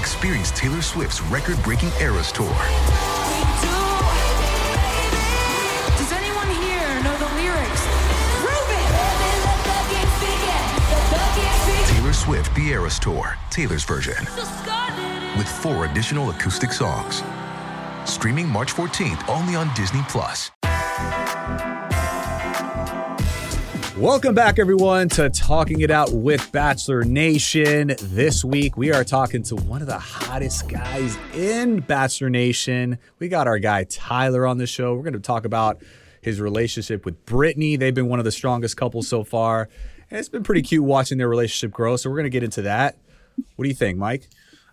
Experience Taylor Swift's record breaking Eras Tour. Does anyone here know the lyrics? Prove it! Taylor Swift The Eras Tour, Taylor's version. With four additional acoustic songs. Streaming March 14th only on Disney Plus. Welcome back, everyone, to Talking It Out with Bachelor Nation. This week, we are talking to one of the hottest guys in Bachelor Nation. We got our guy Tyler on the show. We're going to talk about his relationship with Brittany. They've been one of the strongest couples so far, and it's been pretty cute watching their relationship grow. So, we're going to get into that. What do you think, Mike?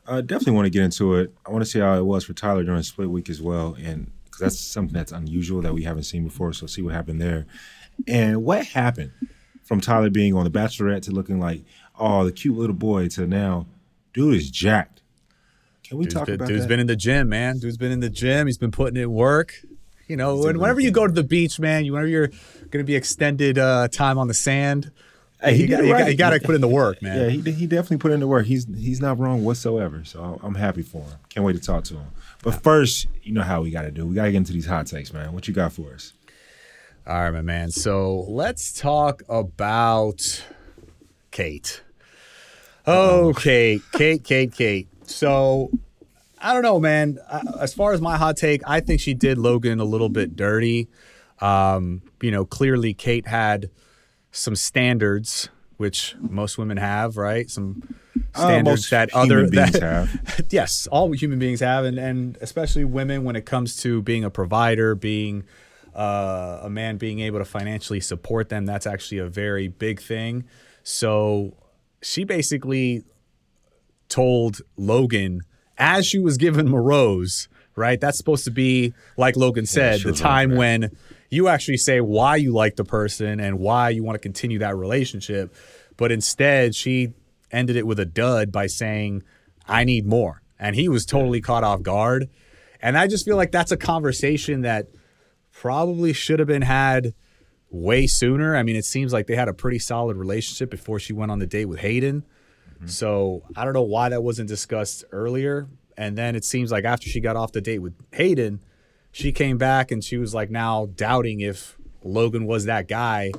I definitely want to get into it. I want to see how it was for Tyler during split week as well, and because that's something that's unusual that we haven't seen before. So see what happened there, and what happened from Tyler being on the Bachelorette to looking like oh the cute little boy to now, dude is jacked. Can we Dude's talk been, about dude's that? been in the gym, man. Dude's been in the gym. He's been putting in work. You know, whenever you go to the beach, man, you whenever you're going to be extended uh, time on the sand, Hey, he you, got, it you, got, right. you got to put in the work, man. Yeah, he he definitely put in the work. He's he's not wrong whatsoever. So I'm happy for him. Can't wait to talk to him. But first, you know how we got to do. We got to get into these hot takes, man. What you got for us? All right, my man. So let's talk about Kate. Oh, Kate, Kate, Kate, Kate. So I don't know, man. As far as my hot take, I think she did Logan a little bit dirty. Um, you know, clearly Kate had some standards, which most women have, right? Some standards Uh, that human other beings that, have. yes, all human beings have, and and especially women when it comes to being a provider, being uh, a man being able to financially support them. That's actually a very big thing. So she basically told Logan as she was given him a rose, right? That's supposed to be like Logan said, she the time like when you actually say why you like the person and why you want to continue that relationship. But instead, she ended it with a dud by saying, I need more. And he was totally caught off guard. And I just feel like that's a conversation that probably should have been had way sooner. I mean, it seems like they had a pretty solid relationship before she went on the date with Hayden. Mm-hmm. So I don't know why that wasn't discussed earlier. And then it seems like after she got off the date with Hayden, she came back and she was like now doubting if Logan was that guy,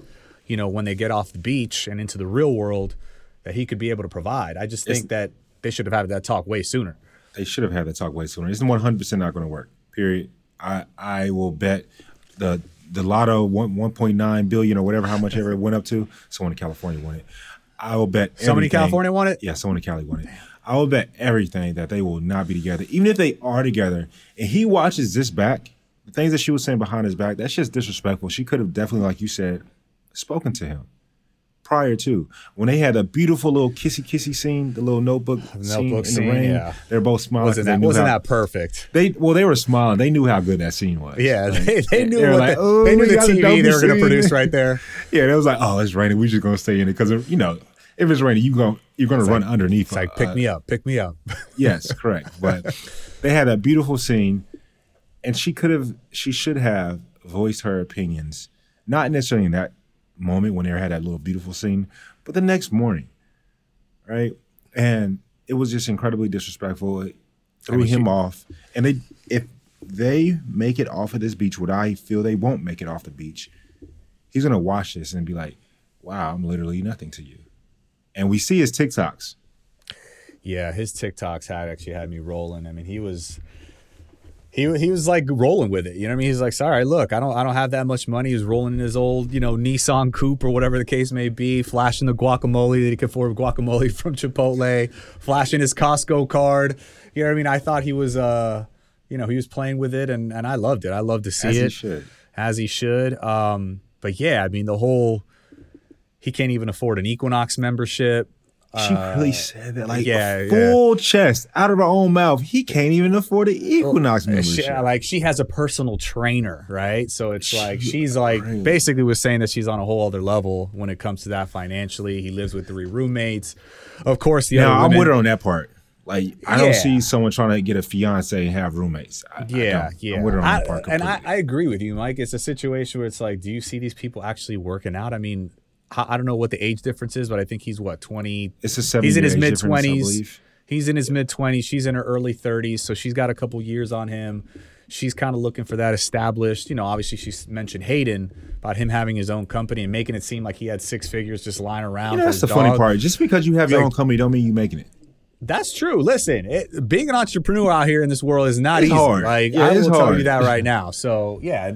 you know, when they get off the beach and into the real world, that he could be able to provide. I just think that they should have had that talk way sooner. They should have had that talk way sooner. It's 100 percent not going to work. Period. I I will bet the the lotto one 1.9 billion or whatever how much ever it went up to. Someone in California won it. I will bet. Somebody in California won it? Yeah, someone in Cali won it. I will bet everything that they will not be together, even if they are together. And he watches this back. The things that she was saying behind his back, that's just disrespectful. She could have definitely, like you said, spoken to him prior to when they had a beautiful little kissy kissy scene, the little notebook, scene Notebook in scene, the rain. yeah. They're both smiling. Wasn't that wasn't how- that perfect? They well, they were smiling. They knew how good that scene was. Yeah, Like, they, they knew were what like, the, "Oh, they knew the TV they were going to produce right there. Yeah, they was like, oh, it's raining. We're just gonna stay in it because you know if it's raining, you go you're gonna run underneath. It's like pick uh, me up, pick me up. Yes, correct. But they had a beautiful scene, and she could have, she should have voiced her opinions, not necessarily in that moment when they had that little beautiful scene, but the next morning, right? And it was just incredibly disrespectful. It threw mean, him she- off, and they, if they make it off of this beach, what I feel they won't make it off the beach, he's gonna watch this and be like, "Wow, I'm literally nothing to you." And we see his TikToks. Yeah, his TikToks had actually had me rolling. I mean, he was he he was like rolling with it. You know what I mean? He's like, "Sorry, look, I don't I don't have that much money." He's rolling in his old, you know, Nissan Coupe or whatever the case may be, flashing the guacamole that he could afford guacamole from Chipotle, flashing his Costco card. You know what I mean? I thought he was uh, you know, he was playing with it and and I loved it. I love to see it. As he should. As he should. Um, but yeah, I mean, the whole he can't even afford an Equinox membership. She really uh, said that, like yeah, yeah. full chest out of her own mouth. He can't even afford the Equinox oh, She, like she has a personal trainer, right? So it's like she's like basically was saying that she's on a whole other level when it comes to that financially. He lives with three roommates. Of course, the I'm women, with her on that part. Like I Yeah. don't see someone trying to get a fiance and have roommates. I, I Yeah, don't. yeah. I'm with her on that I- part. and I. I agree with you, Mike. It's a situation where it's like, do you see these people actually working out? I mean, I, don't know what the age difference is, but I think he's what twenty. it's a seven. He's in his mid twenties. He's in his mid twenties. She's in her early thirties, so she's got a couple years on him. She's kind of looking for that established. You know, obviously she mentioned Hayden about him having his own company and making it seem like he had six figures just lying around. You know, that's the his funny part. Just because you have your Like- own company, don't mean you're making it. That's true. Listen, it, being an entrepreneur out here in this world is not It's easy. hard. Like Yeah, I will tell you that right now. So yeah,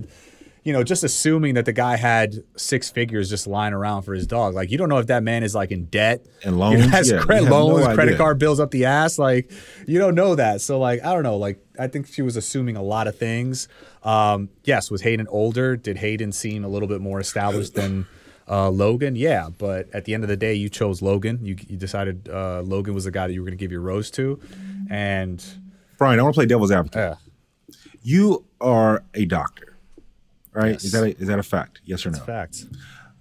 you know, just assuming that the guy had six figures just lying around for his dog, like you don't know if that man is like in debt And You loans? know, has Yeah, credit have no loans, credit card bills up the ass. Like you don't know that. So like I don't know. Like I think she was assuming a lot of things. Um, yes, was Hayden older? Did Hayden seem a little bit more established than? Uh, Logan, yeah, but at the end of the day, you chose Logan. You, you decided uh, Logan was the guy that you were going to give your rose to, and Brian, I want to play devil's advocate. uh, You are a doctor, right? Yes. Is that a, is that a fact? Yes or no? facts.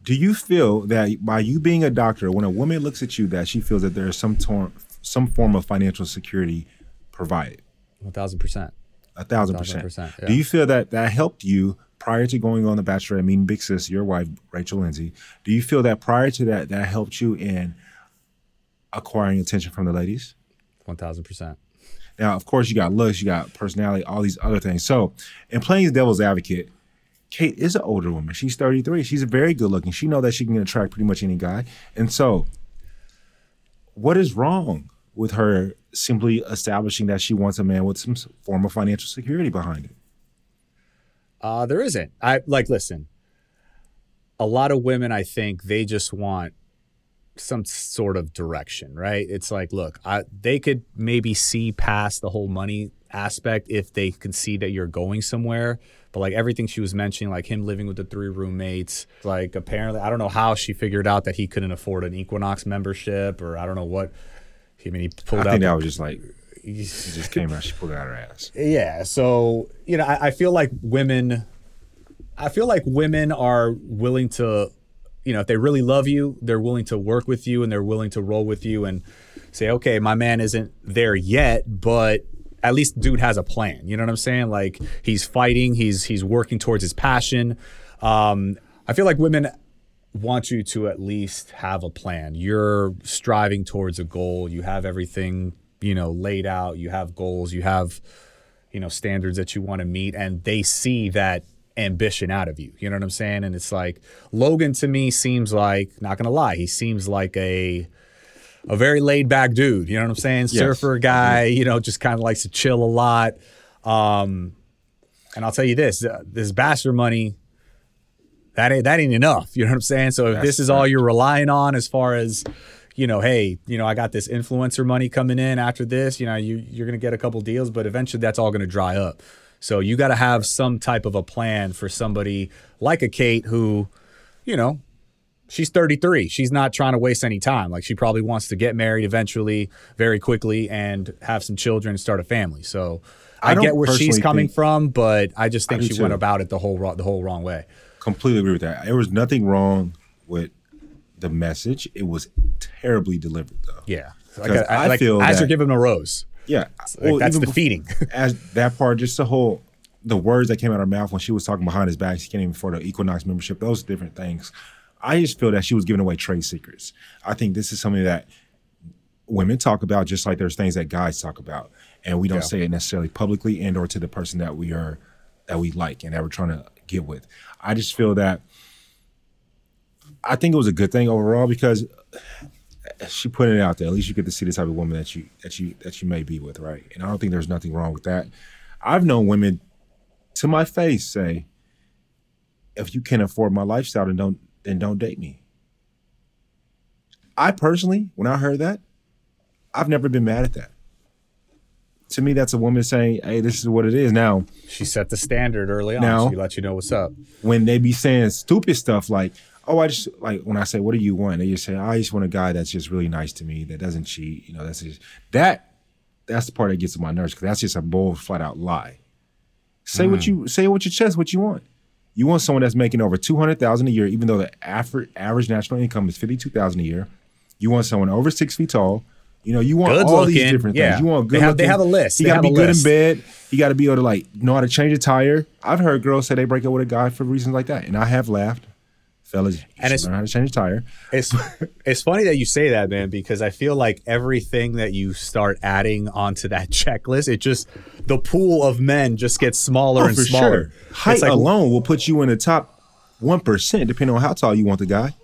Do you feel that by you being a doctor, when a woman looks at you, that she feels that there is some tor- some form of financial security provided? One thousand percent. A thousand Thousand percent. percent, yeah. Do you feel that that helped you prior to going on the Bachelor and meeting Big Sis, your wife Rachel Lindsay? Do you feel that prior to that that helped you in acquiring attention from the ladies? One thousand percent. Now, of course, you got looks, you got personality, all these other things. So, in playing devil's advocate, Kate is an older woman. She's 33. She's very good looking. She know that she can attract pretty much any guy. And so, what is wrong with her simply establishing that she wants a man with some form of financial security behind it? Uh, there isn't. I like listen. A lot of women, I think, they just want some sort of direction, right? It's like, look, I, they could maybe see past the whole money aspect if they can see that you're going somewhere. But like everything she was mentioning, like him living with the three roommates, like apparently, I don't know how she figured out that he couldn't afford an Equinox membership, or I don't know what. I mean, he pulled I out. think the- that was just like, she just came out. She pulled it out her ass. yeah so you know I, I feel like women i feel like women are willing to you know if they really love you they're willing to work with you and they're willing to roll with you and say okay my man isn't there yet but at least dude has a plan you know what i'm saying like he's fighting he's he's working towards his passion um i feel like women want you to at least have a plan. You're striving towards a goal. You have everything, you know, laid out. You have goals. You have, you know, standards that you want to meet, and they see that ambition out of you. You know what I'm saying? And it's like Logan to me seems like, not gonna lie, he seems like a a very laid back dude. You know what I'm saying? Yes. Surfer guy. You know, just kind of likes to chill a lot. Um, and I'll tell you this: uh, this bachelor money that ain't that ain't enough. You know what I'm saying? So if That's this is all you're relying on as far as, you know, hey, you know, I got this influencer money coming in after this, you know, you you're gonna get a couple deals, but eventually that's all gonna dry up. So you gotta have some type of a plan for somebody like a Kate who, you know, she's 33. She's not trying to waste any time. Like she probably wants to get married eventually, very quickly, and have some children and start a family. So I, I get where she's coming think- from, but I just think do she went about it the whole wrong, the whole wrong way. Completely agree with that. There was nothing wrong with the message. It was terribly delivered, though. Yeah. Like, I, I like, feel as that- you're giving him a rose. Yeah, Like, that's defeating. as that part, just the whole, the words that came out of her mouth when she was talking behind his back, she can't even afford the Equinox membership. Those different things. I just feel that she was giving away trade secrets. I think this is something that women talk about, just like there's things that guys talk about, and we don't Yeah. say it necessarily publicly and or to the person that we are that we like and that we're trying to get with. I just feel that. I think it was a good thing overall because she put it out there. At least you get to see the type of woman that you that you that you may be with, right? And I don't think there's nothing wrong with that. I've known women to my face say, "If you can't afford my lifestyle, then don't then don't date me." I personally, when I heard that, I've never been mad at that. To me, that's a woman saying, "Hey, this is what it is." Now, She set the standard early on. Now- she let you know what's up. when they be saying stupid stuff like, oh, I just like when I say, what do you want? They just say, I just want a guy that's just really nice to me, that doesn't cheat. You know, that's just that. That's the part that gets on my nerves because that's just a bold, flat out lie. Say what hmm. you say with your chest, what you want. You want someone that's making over two hundred thousand a year, even though the average national income is fifty two thousand a year. You want someone over six feet tall. You know, you want Good all these looking, different yeah. things. You want They good. have- they have a list. You got to be good in bed. You got to be able to like know how to change a tire. I've heard girls say they break up with a guy for reasons like that, and I have laughed. Fellas, And it's- learn how to change a tire. It's it's funny that you say that, man, because I feel like everything that you start adding onto that checklist, it just the pool of men just gets smaller Oh, and smaller. sure. Height It's like, alone will put you in the top one percent, depending on how tall you want the guy.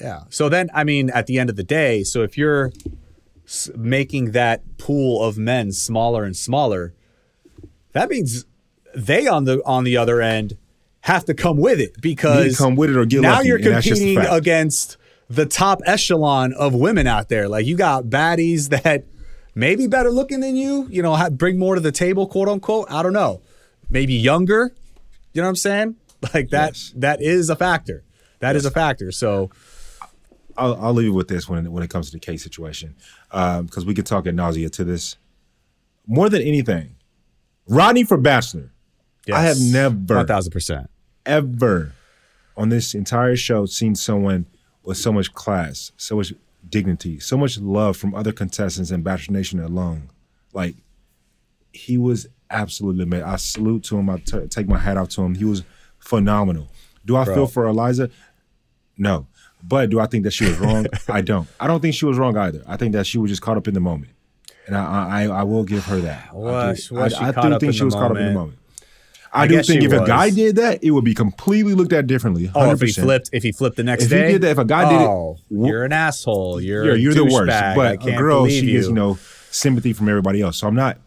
Yeah. So then, I mean, at the end of the day, so if you're making that pool of men smaller and smaller, that means they on the on the other end have to come with it because come with it or get now lucky, you're and that's just a competing against the top echelon of women out there. Like you got baddies that maybe better looking than you, you know, ha- bring more to the table, quote unquote. I don't know. Maybe younger. You know what I'm saying? Like that. Yes. That is a factor. That is a factor. So. I'll, I'll leave you with this when when it comes to the case situation, um, because we could talk at nausea to this. More than anything, Rodney for Bachelor. I have never, one thousand percent. ever, on this entire show, seen someone with so much class, so much dignity, so much love from other contestants and Bachelor Nation alone. Like he was absolutely amazing. I salute to him. I t- take my hat off to him. He was phenomenal. Do I feel for Eliza? No. But do I think that she was wrong? I don't. I don't think she was wrong either. I think that she was just caught up in the moment, and I I, I will give her that. Was- I do, was I, I do think she was caught up in the moment? I, I do think if a guy did that, it would be completely looked at differently. 100%. Oh, if he flipped, if he flipped the next If he day, did that, if a guy did it, oh, you're an asshole. You're a you're the worst. I But a girl, she you. gets you know sympathy from everybody else. So I'm not.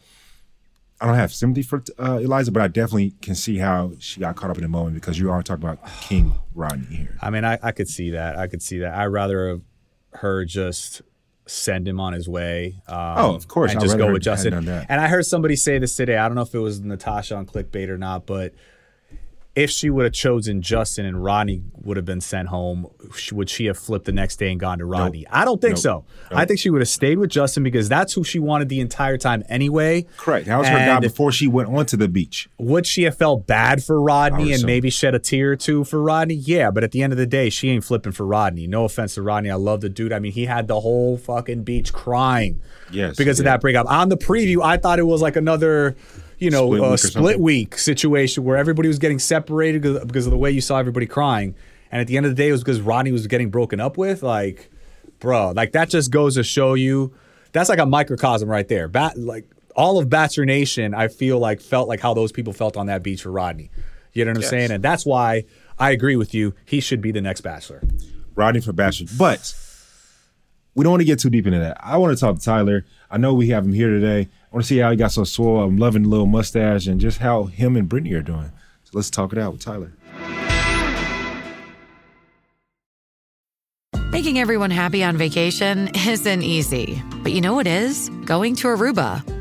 I don't have sympathy for uh, Eliza, but I definitely can see how she got caught up in the moment because you are talking about King Rodney here. I mean, I, I could see that. I could see that. I'd rather have her just send him on his way. Um, Oh, of course. and I'd just go with Justin. And I heard somebody say this today. I don't know if it was Natasha on clickbait or not, but if she would have chosen Justin and Rodney would have been sent home, would she have flipped the next day and gone to Rodney? I don't think Nope. so. Nope. I think she would have stayed with Justin because that's who she wanted the entire time anyway. Correct. That was her guy before she went onto the beach. Would she have felt bad for Rodney and assume. maybe shed a tear or two for Rodney? Yeah, but at the end of the day, she ain't flipping for Rodney. No offense to Rodney. I love the dude. I mean, he had the whole fucking beach crying Yes, because of that breakup. On the preview, I thought it was like another, you know, Split week split week situation where everybody was getting separated because- because of the way you saw everybody crying. And at the end of the day, it was because Rodney was getting broken up with. Like, bro, like that just goes to show you that's like a microcosm right there. Bat, like all of Bachelor Nation, I feel like felt like how those people felt on that beach for Rodney. You know what I'm Yes. saying? And that's why I agree with you. He should be the next Bachelor. Rodney for Bachelor. But we don't want to get too deep into that. I want to talk to Tyler. I know we have him here today. Want to see how he got so swole. I'm loving the little mustache and just how him and Brittany are doing. So let's talk it out with Tyler. Making everyone happy on vacation isn't easy, but you know what is? Going to Aruba.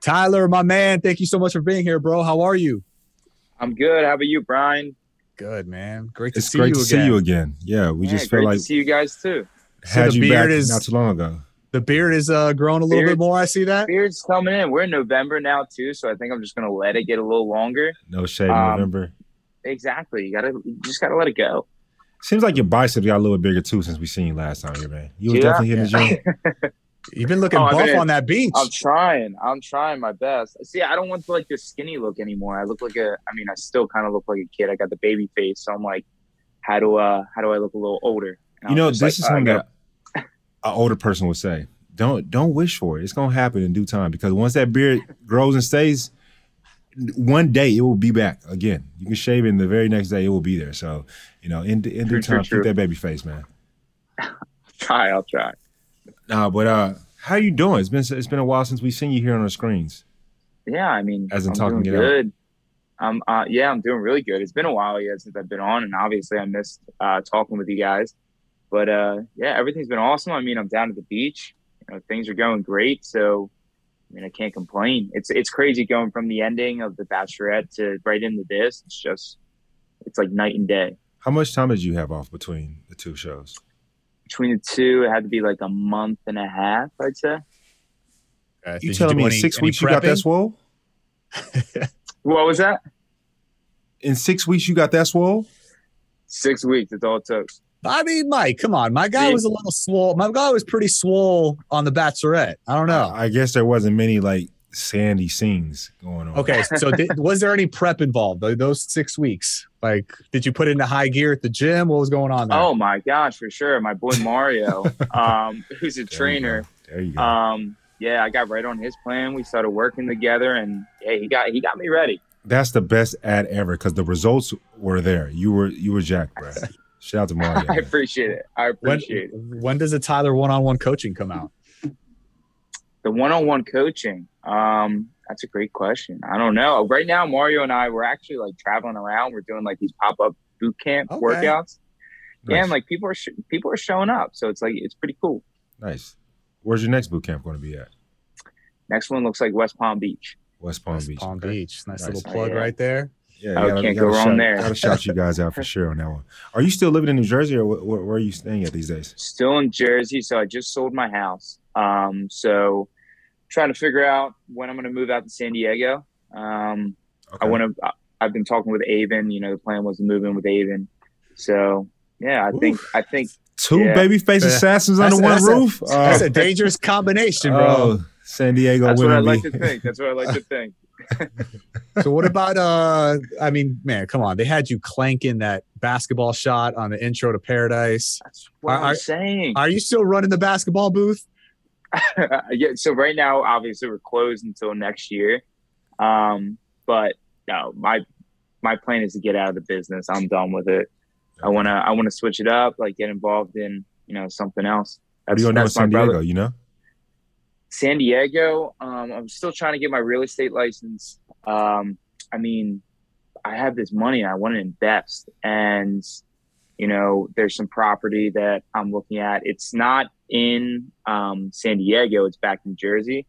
Tyler, my man, thank you so much for being here, bro. How are you? I'm good. How about you, Brian? Good, man. Great to It's see great you to again. see you again. Yeah, we Yeah, just great feel like to see you guys too. So had the you beard back is- not too long ago. The beard is uh, growing a little bit more. I see that. Beard's coming in. We're in November now too, so I think I'm just gonna let it get a little longer. No shade Um, November. Exactly. You gotta, you just gotta let it go. Seems like your biceps got a little bigger too since we seen you last time here, man. You were Yeah. definitely hitting the gym. You've been looking Oh, buff been- on that beach. I'm trying. I'm trying my best. See, I don't want like the skinny look anymore. I look like a. I mean, I still kind of look like a kid. I got the baby face, so I'm like, how do uh, how do I look a little older? And You know, this just is something I that an older person would say. Don't don't wish for it. It's gonna happen in due time because once that beard grows and stays, one day it will be back again. You can shave it, and the very next day it will be there. So, you know, in in due True, true, time, true. keep that baby face, man. gotta try. I'll try. Nah, but uh, how you doing? It's been it's been a while since we've seen you here on the screens. Yeah, I mean, As in I'm talking doing it out. good. Um, uh, yeah, I'm doing really good. It's been a while yet since I've been on, and obviously I missed uh, talking with you guys. But uh, yeah, everything's been awesome. I mean, I'm down at the beach. You know, things are going great. So, I mean, I can't complain. It's it's crazy going from the ending of the Bachelorette to right into this. It's just, it's like night and day. How much time did you have off between the two shows? Between the two, it had to be like a month and a half, I'd say. Uh, You telling do me in any- six any weeks you got that prepping? swole? What was that? In six weeks you got that swole? Six weeks. That's all it took. I mean, Mike, come on. My guy was a little swole. My guy was pretty swole on the Bachelorette. I don't know. I guess there wasn't many like sandy scenes going on. Okay, so did, was there any prep involved? Those six weeks, like, did you put it into high gear at the gym? What was going on there? Oh my gosh, for sure. My boy Mario, um, who's a There trainer. go. There you go. Um, yeah, I got right on his plan. We started working together, and yeah, he got he got me ready. That's the best ad ever because the results were there. You were you were Jack, bro. Shout out to Mario. I man. appreciate it. I when, appreciate it. when does the Tyler one-on-one coaching come out? The one-on-one coaching. Um, that's a great question. I don't know. Right now, Mario and I we're actually like traveling around. We're doing like these pop-up boot camp Okay. workouts. Yeah, and like people are sh- people are showing up, so it's like it's pretty cool. nice. Where's your next boot camp going to be at? Next one looks like West Palm Beach. West Palm West Beach. Palm okay. Beach. Nice, Nice. little Oh, plug yeah. right there. Yeah, Oh, gotta- can't gotta go wrong shout- there. Gotta shout you guys out for sure on that one. Are you still living in New Jersey or wh- wh- where are you staying at these days? Still in Jersey, so I just sold my house. Um, so trying to figure out when I'm going to move out to San Diego. Um, Okay. I want to. I've been talking with Aven. You know, the plan was to move in with Aven. So yeah, I think I think Two yeah. babyface Yeah. assassins That's- under one that's a- roof. That's a dangerous combination, bro. oh, San Diego that's what I like be- to think. That's what I like to think. So what about uh I mean, man, come on. They had you clanking that basketball shot on the intro to Paradise. That's what Are- I'm saying. Are you still running the basketball booth? yeah. So right now, obviously, we're closed until next year. Um, but no, my my plan is to get out of the business. I'm done with it. I wanna I wanna switch it up, like get involved in you know something else. What are you gonna do in San Diego? brother. You know? San Diego. Um, I'm still trying to get my real estate license. Um, I mean, I have this money I want to invest, and you know, there's some property that I'm looking at. It's not in um, San Diego; it's back in Jersey.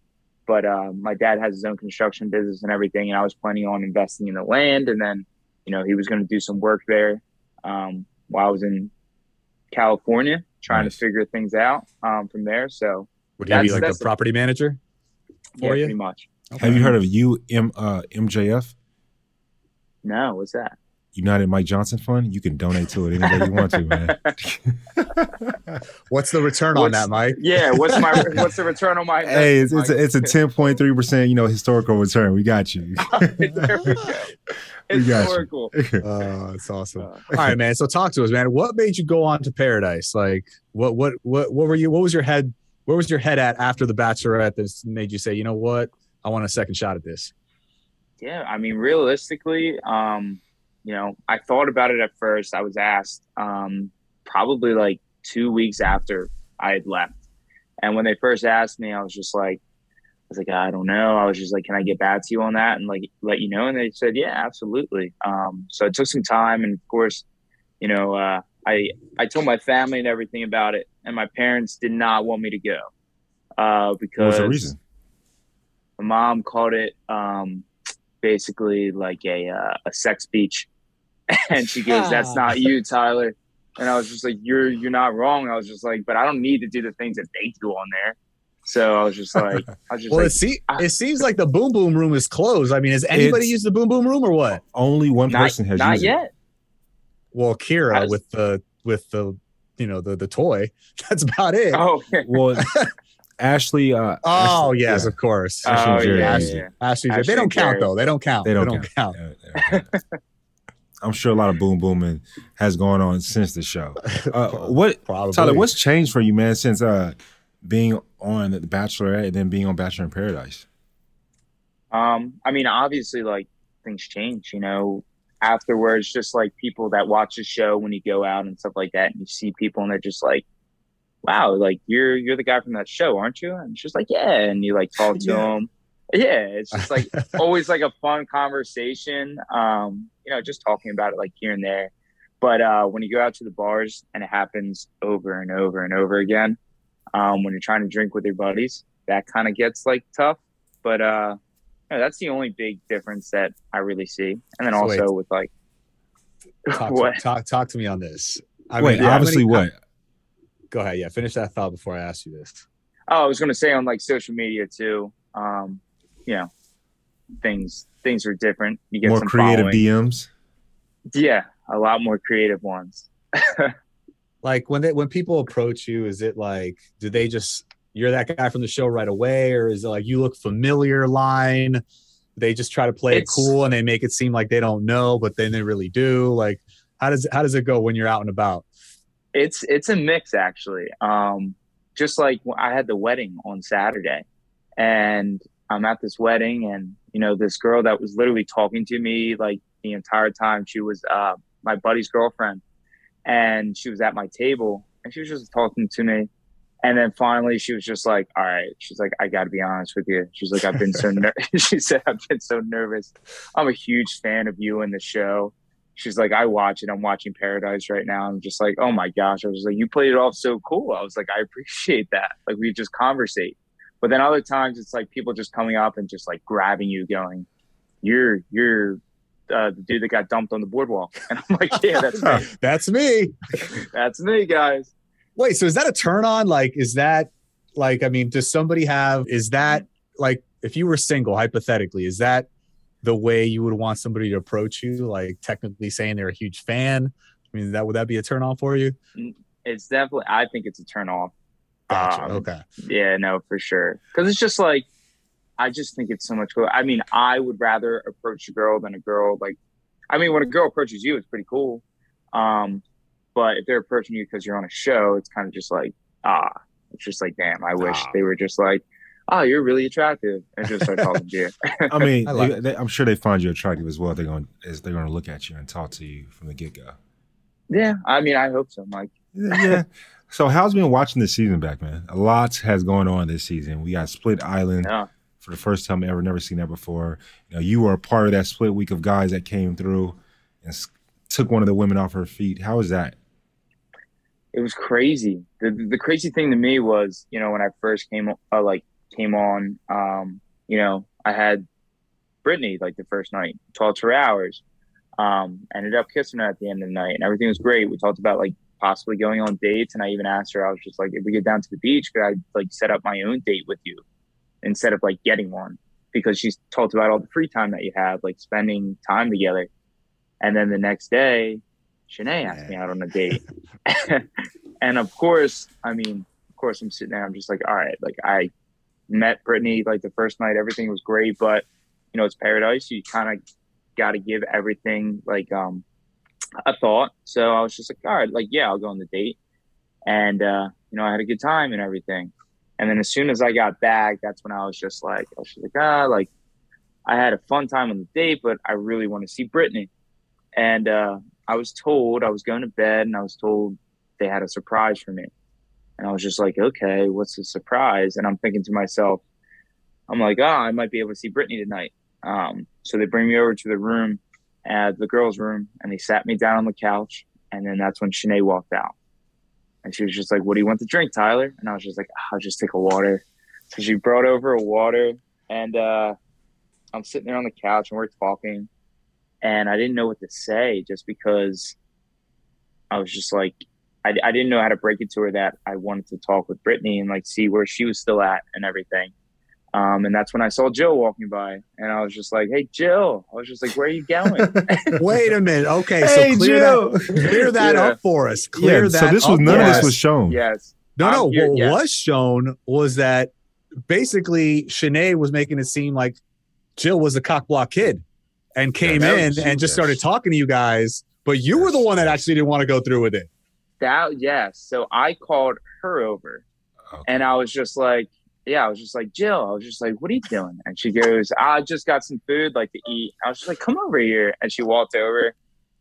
But uh, my dad has his own construction business and everything, and I was planning on investing in the land, and then you know he was going to do some work there um, while I was in California, trying Nice. to figure things out um, from there. So Would he be like that's the the- property manager yeah, for you? pretty much. Have you heard of UM uh, MJF? No, what's that? United Mike Johnson Fund? You can donate to it any way you want to, man. What's the return on that, Mike? Yeah, what's my what's the return on my? hey, it's, it's a it's a ten point three percent, you know, historical return. We got you. Mike? there we go. We got you. Historical. Oh, it's awesome. All right, man. So talk to us, man. What made you go on to Paradise? Like, what, what, what, what were you? What was your head? Where was your head at after the Bachelorette that made you say, you know what, I want a second shot at this? Yeah, I mean, realistically, um, you know, I thought about it at first. I was asked um, probably like two weeks after I had left, and when they first asked me, I was just like, I was like, I don't know. I was just like, can I get back to you on that and like let you know? And they said, yeah, absolutely. Um, so it took some time, and of course, you know, uh, I I told my family and everything about it, and my parents did not want me to go uh, What because was the reason? my mom called it um, basically like a uh, a sex beach, and she goes, "That's not you, Tyler." And I was just like, "You're you're not wrong." I was just like, "But I don't need to do the things that they do on there." So I was just like, I was just Well, like, it, see, I- it seems like the Boom Boom Room is closed. I mean, has anybody It's- used the Boom Boom Room or what? Only one not, person has not used it. yet. Well, Kira Has- with the with the you know the the toy. That's about it. Oh, Well, Ashley. Uh, Oh Ashley- yes, yeah. of course. Ashley oh and Jerry, yeah, yeah. yeah. Ashley, Ashley they don't and count though. They don't count. They don't, count. count. They don't count. I'm sure a lot of boom booming has gone on since the show. Uh, what Probably. Tyler? What's changed for you, man, since uh, being on The Bachelorette and then being on Bachelor in Paradise? Um, I mean, obviously, like things change. You know, afterwards, just like people that watch the show when you go out and stuff like that, and you see people and they're just like, "Wow, like you're you're the guy from that show, aren't you?" And it's just like, "Yeah," and you like talk to Yeah. them. Yeah, it's just like always like a fun conversation. Um, you know, just talking about it like here and there. But uh, when you go out to the bars and it happens over and over and over again, um, when you're trying to drink with your buddies, that kind of gets like tough. But uh, yeah, that's the only big difference that I really see. And then So also wait. with like talk, what? to, talk talk to me on this? I Wait, mean, how obviously, many- what? Go ahead. Yeah, finish that thought before I ask you this. Oh, I was gonna say on like social media too. Um, you know, things things are different. You get More some creative following. DMs. Yeah, a lot more creative ones. Like when they when people approach you, is it like do they just you're that guy from the show right away, or is it like you look familiar line? They just try to play It's- it cool and they make it seem like they don't know, but then they really do. Like how does how does it go when you're out and about? It's it's a mix actually. Um, just like I had the wedding on Saturday, and I'm at this wedding, and you know this girl that was literally talking to me like the entire time. She was uh, my buddy's girlfriend, and she was at my table, and she was just talking to me. And then finally, she was just like, "All right." She's like, "I got to be honest with you." She's like, "I've been so ner-. she said I've been so nervous. I'm a huge fan of you and the show." She's like, "I watch it. I'm watching Paradise right now." I'm just like, "Oh my gosh!" I was like, "You played it off so cool." I was like, "I appreciate that." Like we just conversate. But then other times it's like people just coming up and just like grabbing you, going, "You're you're uh, the dude that got dumped on the boardwalk," and I'm like, "Yeah, that's me. That's me. That's me, guys." Wait, so is that a turn on? Like, is that like, I mean, does somebody have, is that like, if you were single, hypothetically, is that the way you would want somebody to approach you? Like, technically saying they're a huge fan? I mean, that would that be a turn off for you? It's definitely. I think it's a turn off. Gotcha. Um, okay. Yeah, no, for sure. Because it's just like, I just think it's so much cool. I mean, I would rather approach a girl than a girl. Like, I mean, when a girl approaches you, it's pretty cool. Um, but if they're approaching you because you're on a show, it's kind of just like, ah, it's just like, damn, I wish Ah. they were just like, oh, you're really attractive, and just start talking to you. I mean, I like they- they- I'm sure they find you attractive as well. They're going, as they're going to look at you and talk to you from the get go. yeah, I mean, I hope so, Mike. Yeah. yeah. so, how's been watching this season back, man? A lot has gone on this season. We got Split Island Yeah. for the first time ever. Never seen that before. You know, you were a part of that split week of guys that came through and took one of the women off her feet. How was that? it was crazy. The the crazy thing to me was, you know, when I first came uh, like came on, um, you know, I had Brittany like the first night, talked to her hours, um, ended up kissing her at the end of the night, and everything was great. We talked about like possibly going on dates, and I even asked her, I was just like, if we get down to the beach, could I like set up my own date with you instead of like getting one? Because she's talked about all the free time that you have, like spending time together. And then the next day, Shanae asked me out on a date. and of course, I mean, of course, I'm sitting there. I'm just like, all right, like I met Brittany like the first night, everything was great, but you know, it's paradise. You kind of got to give everything like um a thought. So I was just like, all right, like yeah, I'll go on the date, and uh, you know, I had a good time and everything. And then as soon as I got back, that's when I was just like, I was just like, ah, like I had a fun time on the date, but I really want to see Brittany. And uh, I was told I was going to bed, and I was told they had a surprise for me. And I was just like, okay, what's the surprise? And I'm thinking to myself, I'm like, oh, I might be able to see Brittany tonight. Um, so they bring me over to the room, at the girls' room, and they sat me down on the couch. And then that's when Shanae walked out. And she was just like, what do you want to drink, Tyler? And I was just like, I'll just take a water. So she brought over a water, and uh, I'm sitting there on the couch, and we're talking. And I didn't know what to say just because I was just like, I, I didn't know how to break it to her that I wanted to talk with Brittany and like see where she was still at and everything. Um, and that's when I saw Jill walking by, and I was just like, "Hey, Jill!" I was just like, "Where are you going?" Wait a minute. Okay, Hey, so clear Jill. that, clear that Yeah. up for us. Clear yeah, that so this was up none for of this was shown. yes. No, I'm no. here- what yeah. was shown was that basically Shanae was making it seem like Jill was a cockblock kid and came that in and just started talking to you guys, but you were the one that actually didn't want to go through with it. That yes. So I called her over, Okay. and I was just like, "Yeah," I was just like, "Jill," I was just like, "What are you doing?" And she goes, "I just got some food like to eat." I was just like, "Come over here," and she walked over.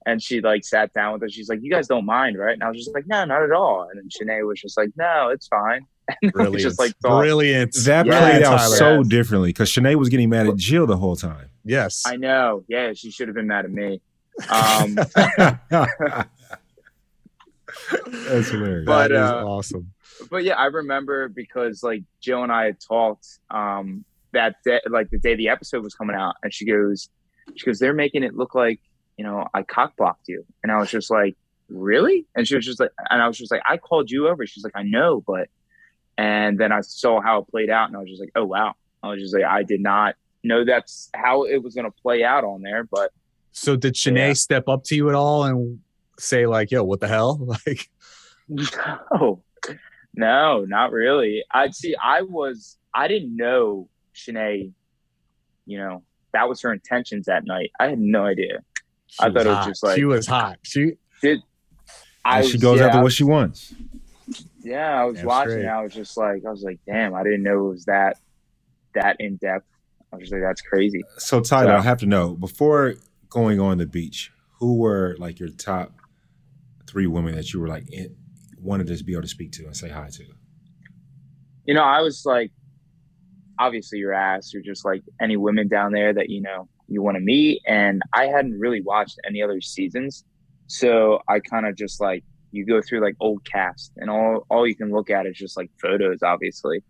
And she like sat down with us. She's like, "You guys don't mind, right?" And I was just like, "No, not at all." And then Shanae was just like, "No, it's fine." And we Brilliant. just like thought, Brilliant. That Yeah, played out Tyler. so Yes. differently because Shanae was getting mad at Jill the whole time. Yes. I know. Yeah, she should have been mad at me. Um, That's hilarious. But, That is uh, awesome. but yeah, I remember because like Jill and I had talked um, that day, like the day the episode was coming out, and she goes, she goes, they're making it look like you know I cock blocked you, and I was just like, really? And she was just like, and I was just like, I called you over. She's like, I know, but, and then I saw how it played out, and I was just like, oh wow. I was just like, I did not know that's how it was going to play out on there, but So did Shanae Yeah. step up to you at all and say like, "Yo, what the hell?" Like, No, no, not really. I'd see. I was. I didn't know Shanae. You know that was her intentions that night. I had no idea. she I thought it was hot. just like- she was hot. She did. I And she goes yeah, after what she wants. Yeah, I was That's watching. great. I was just like, I was like, damn, I didn't know it was that that in depth. I was like, that's crazy. So Tyler, Yeah. I have to know before going on the beach, who were like your top three women that you were like in, wanted to be able to speak to and say hi to? You know, I was like, obviously, your ass, you're just like any women down there that you know you want to meet, and I hadn't really watched any other seasons, so I kind of just like you go through like old cast, and all all you can look at is just like photos, obviously.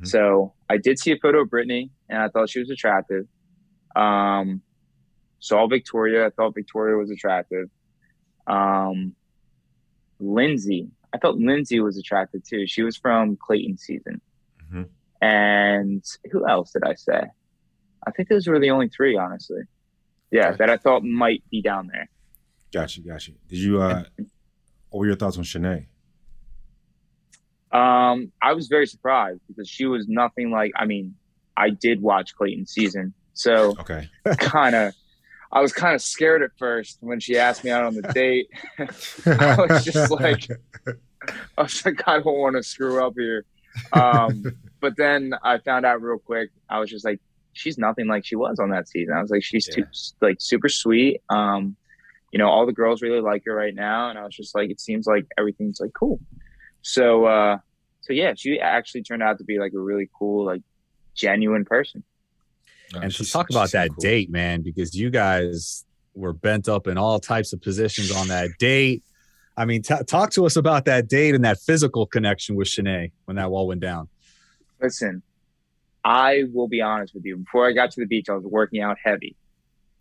Mhm. So I did see a photo of Brittany, and I thought she was attractive. Um, saw Victoria, I thought Victoria was attractive. Um, Lindsay, I thought Lindsay was attractive too. She was from Clayton season. Mhm. And who else did I say? I think those were the only three, honestly. Yeah, Okay. that I thought might be down there. Gotcha, gotcha. Did you? uh What were your thoughts on Shanae? Um, I was very surprised because she was nothing like. I mean, I did watch Clayton season, so Okay. kind of. I was kind of scared at first when she asked me out on the date. I was just like, I was like, I don't want to screw up here. Um, but then I found out real quick. I was just like, she's nothing like she was on that season. I was like, she's too, like super sweet. Um, you know, all the girls really like her right now, and I was just like, it seems like everything's like cool. So, uh, so yeah, she actually turned out to be like a really cool, like genuine person. And to she's- talk about seemed that cool. date, man, because you guys were bent up in all types of positions on that date. I mean, t- talk to us about that date and that physical connection with Shanae when that wall went down. Listen, I will be honest with you. Before I got to the beach, I was working out heavy.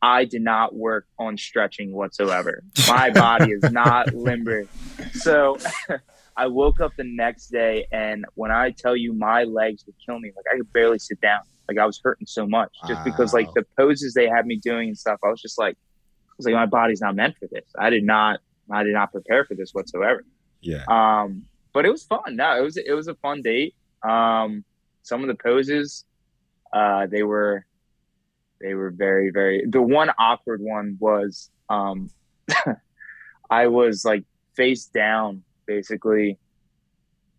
I did not work on stretching whatsoever. My body is not limber. So I woke up the next day, and when I tell you my legs would kill me, like I could barely sit down. Like I was hurting so much just because like the poses they had me doing and stuff. I was just like, I was like, my body's not meant for this. I did not, I did not prepare for this whatsoever. Yeah. Um, but it was fun. No, it was it was a fun date. Um, some of the poses, uh, they were they were very very. The one awkward one was um, I was like face down, basically.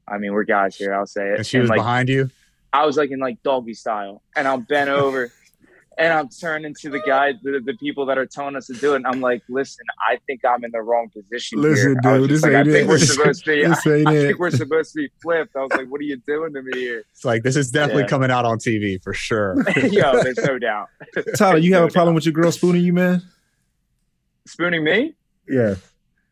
I mean, we're guys here. I'll say it. And she was like, behind you. I was like in like doggy style, and I'm bent over, and I'm turning to the guy, the, the people that are telling us to do it, and I'm like, listen, I think I'm in the wrong position Listen, here. Dude, this like, I ain't think it. we're supposed to be. This ain't I it. think we're supposed to be flipped. I was like, what are you doing to me here? It's like this is definitely Yeah. coming out on TV for sure. Yo, there's no doubt. Tyler, you have a problem doubt. with your girl spooning you, man? Spooning me? Yeah.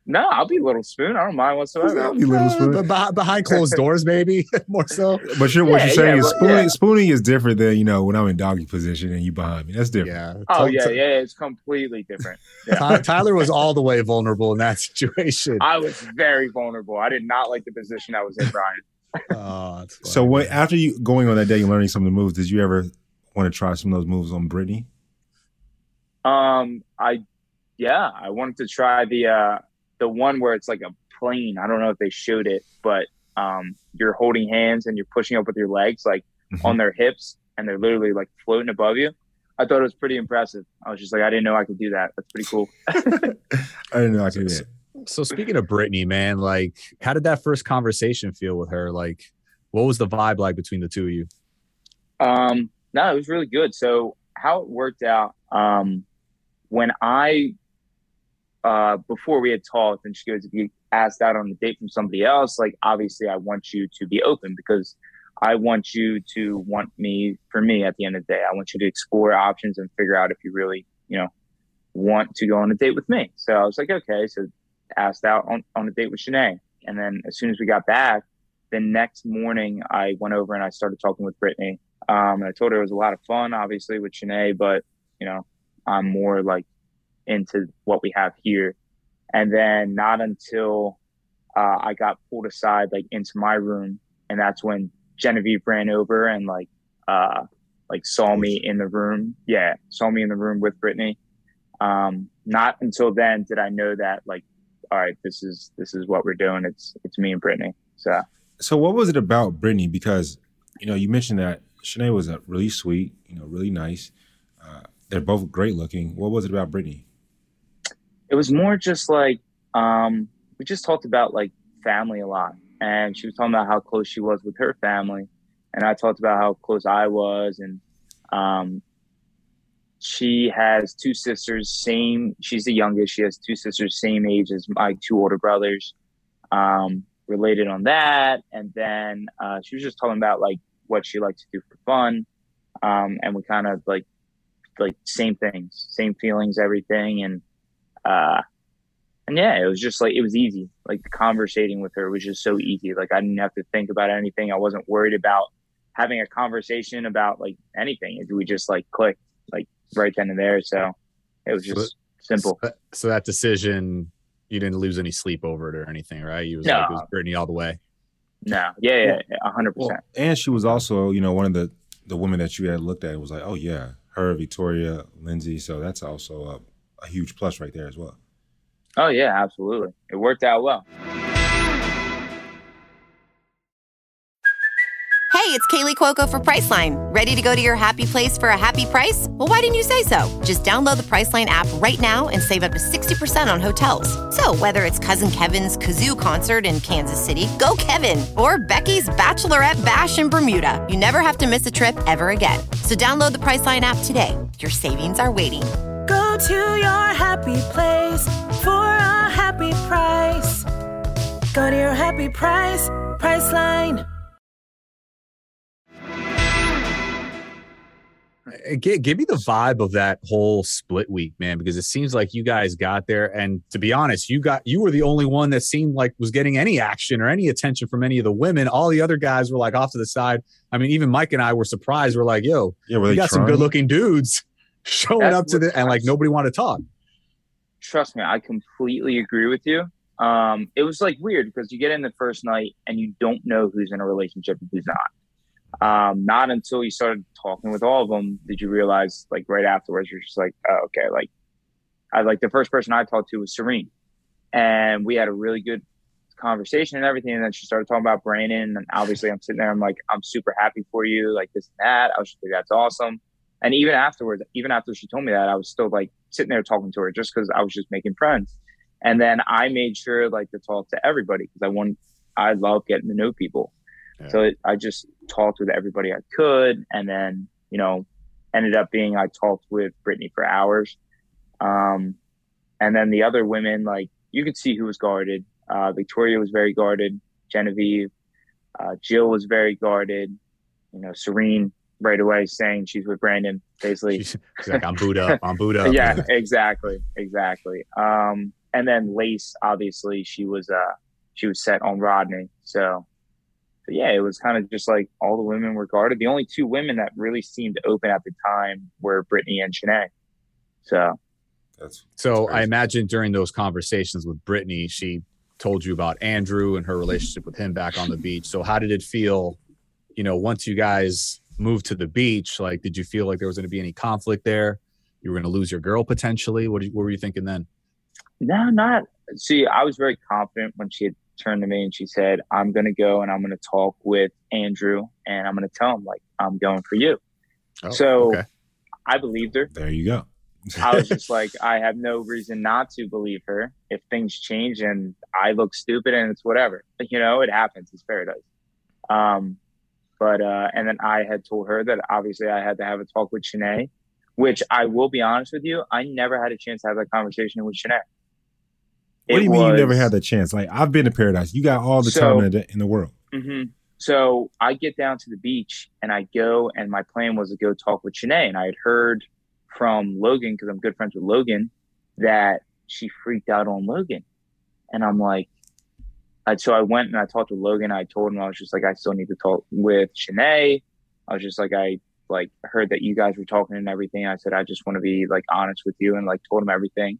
No, I'll be little spoon. I don't mind whatsoever. I'll be little spoon. but behind, behind closed doors, maybe more so. But you're, what Yeah, you're saying yeah, is but- spooning. yeah. Spooning is different than you know when I'm in doggy position and you behind me. That's different. Yeah. Oh Ty- yeah, Ty- yeah, it's completely different. Yeah. Tyler was all the way vulnerable in that situation. I was very vulnerable. I did not like the position I was in, Brian. Oh, So funny, what after you going on that day and learning some of the moves, did you ever want to try some of those moves on Brittany? Um, I, yeah, I wanted to try the uh the one where it's like a plane. I don't know if they showed it, but um, you're holding hands and you're pushing up with your legs like Mm-hmm. on their hips, and they're literally like floating above you. I thought it was pretty impressive. I was just like, I didn't know I could do that. That's pretty cool. I didn't know I could do that. So speaking of Brittany, man, like, how did that first conversation feel with her? Like, what was the vibe like between the two of you? Um, no, it was really good. So how it worked out, um, when I, uh, before we had talked, and she goes, if you asked out on a date from somebody else, like obviously I want you to be open because I want you to want me for me at the end of the day. I want you to explore options and figure out if you really, you know, want to go on a date with me. So I was like, okay. So asked out on, on a date with Shanae. And then as soon as we got back, the next morning I went over and I started talking with Brittany. Um, and I told her it was a lot of fun, obviously with Shanae, but you know, I'm more like into what we have here. And then not until uh, I got pulled aside, like into my room, and that's when Genevieve ran over and like, uh, like saw me in the room. Yeah, saw me in the room with Brittany. Um, not until then did I know that like, all right, this is this is what we're doing. It's it's me and Brittany. So So what was it about Brittany? Because you know you mentioned that Shanae was a really sweet, you know, really nice. Uh, they're both great looking. What was it about Brittany? It was more just like um, we just talked about like family a lot. And she was talking about how close she was with her family. And i talked about how close i was. And um, she has two sisters same she's the youngest. She has two sisters same age as my two older brothers. Um, related on that. And then uh, she was just talking about like what she likes to do for fun. Um, and we kind of like like same things same feelings everything. And uh and yeah, it was just like it was easy. Like the conversating with her was just so easy. Like I didn't have to think about anything. I wasn't worried about having a conversation about like anything. We just like clicked like right then and there. So it was just simple. So, so that decision, you didn't lose any sleep over it or anything, right? You was No. like, it was Brittany all the way. No, yeah, yeah, a hundred Well, percent. and she was also, you know, one of the the women that you had looked at was like, oh yeah, her, Victoria, Lindsay. So that's also a, a huge plus right there as well. Oh yeah, absolutely. It worked out well. Hey, it's Kaley Cuoco for Priceline. Ready to go to your happy place for a happy price? Well, why didn't you say so? Just download the Priceline app right now and save up to 60% on hotels. So, whether it's Cousin Kevin's Kazoo concert in Kansas City, go Kevin, or Becky's Bachelorette Bash in Bermuda, you never have to miss a trip ever again. So, download the Priceline app today. Your savings are waiting. Go to your happy place for a happy price. Go to your happy price, Priceline. Give, give me the vibe of that whole split week, man, because it seems like you guys got there, and to be honest, you got you were the only one that seemed like was getting any action or any attention from any of the women. All the other guys were like off to the side. I mean, even Mike and I were surprised. We're like, "Yo, Yeah, were we they got some good looking dudes showing That's up to the," and like nobody wanted to talk. Trust me, I completely agree with you. Um, it was like weird because you get in the first night and you don't know who's in a relationship and who's not. Um, not until you started talking with all of them did you realize, like right afterwards, you're just like, oh, okay, like I like the first person I talked to was Serene, and we had a really good conversation and everything. And then she started talking about Brandon, and obviously I'm sitting there, I'm like, I'm super happy for you, like this and that. I was just like, that's awesome. And even afterwards, even after she told me that, I was still like sitting there talking to her just because I was just making friends. And then I made sure like to talk to everybody because I want, I love getting to know people. Yeah. So it, I just talked with everybody I could, and then you know, ended up being I talked with Brittany for hours, um, and then the other women like you could see who was guarded. Uh, Victoria was very guarded. Genevieve, uh, Jill was very guarded. You know, Serene right away saying she's with Brandon, basically. She's, she's like, "I'm boot up, I'm boot up." yeah, exactly, exactly. Um, and then Lace, obviously, she was uh, she was set on Rodney. So, so yeah, it was kind of just like all the women were guarded. The only two women that really seemed open at the time were Brittany and Shanae. So That's So That's I imagine during those conversations with Brittany, she told you about Andrew and her relationship with him back on the beach. So how did it feel, you know, once you guys moved to the beach? Like, did you feel like there was going to be any conflict there? You were going to lose your girl potentially. What, you, what were you thinking then? No, not. See, I was very confident when she had turned to me and she said, I'm going to go and I'm going to talk with Andrew and I'm going to tell him, like, I'm going for you. Oh, so okay. I believed her. There you go. I was just like, I have no reason not to believe her. If things change and I look stupid and it's whatever, you know, it happens. It's paradise. Um, but uh, and then I had told her that obviously I had to have a talk with Shanae, which I will be honest with you, I never had a chance to have that conversation with Shanae. What do you was, mean you never had the chance? Like I've been to paradise. You got all the so, time in the, in the world. Mm-hmm. So I get down to the beach and I go, and my plan was to go talk with Shanae. And I had heard from Logan because I'm good friends with Logan that she freaked out on Logan, and I'm like, I, so I went and I talked to Logan. I told him I was just like, I still need to talk with Shanae. I was just like, I like heard that you guys were talking and everything. I said, I just want to be like honest with you and like told him everything.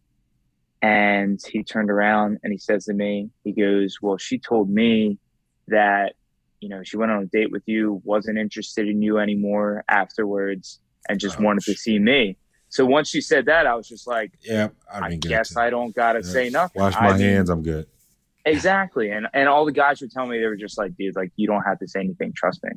And he turned around and he says to me, he goes, Well, she told me that, you know, she went on a date with you, wasn't interested in you anymore afterwards, and just oh, wanted to see me. So once she said that, I was just like, Yeah, I, I guess I don't gotta yeah. say nothing. Wash my I hands, mean, I'm good. Exactly. And and all the guys were telling me they were just like, dude, like you don't have to say anything, trust me.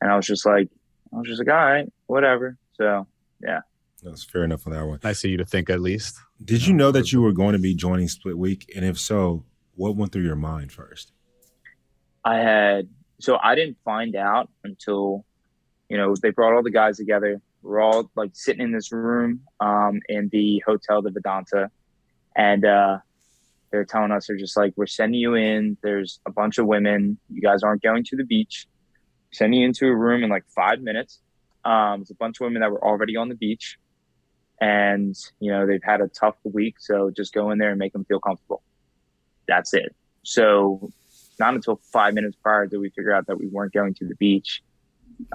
And I was just like, I was just like, all right, whatever. So yeah. That's fair enough on that one. Nice of you to think at least. Did you know that you were going to be joining Split Week? And if so, what went through your mind first? I had so I didn't find out until, you know, they brought all the guys together. We're all like sitting in this room um, in the hotel, the Vedanta, and uh, they're telling us they're just like, we're sending you in. There's a bunch of women. You guys aren't going to the beach. Sending you into a room in like five minutes. Um, it's a bunch of women that were already on the beach and you know they've had a tough week so just go in there and make them feel comfortable that's it so not until five minutes prior did we figure out that we weren't going to the beach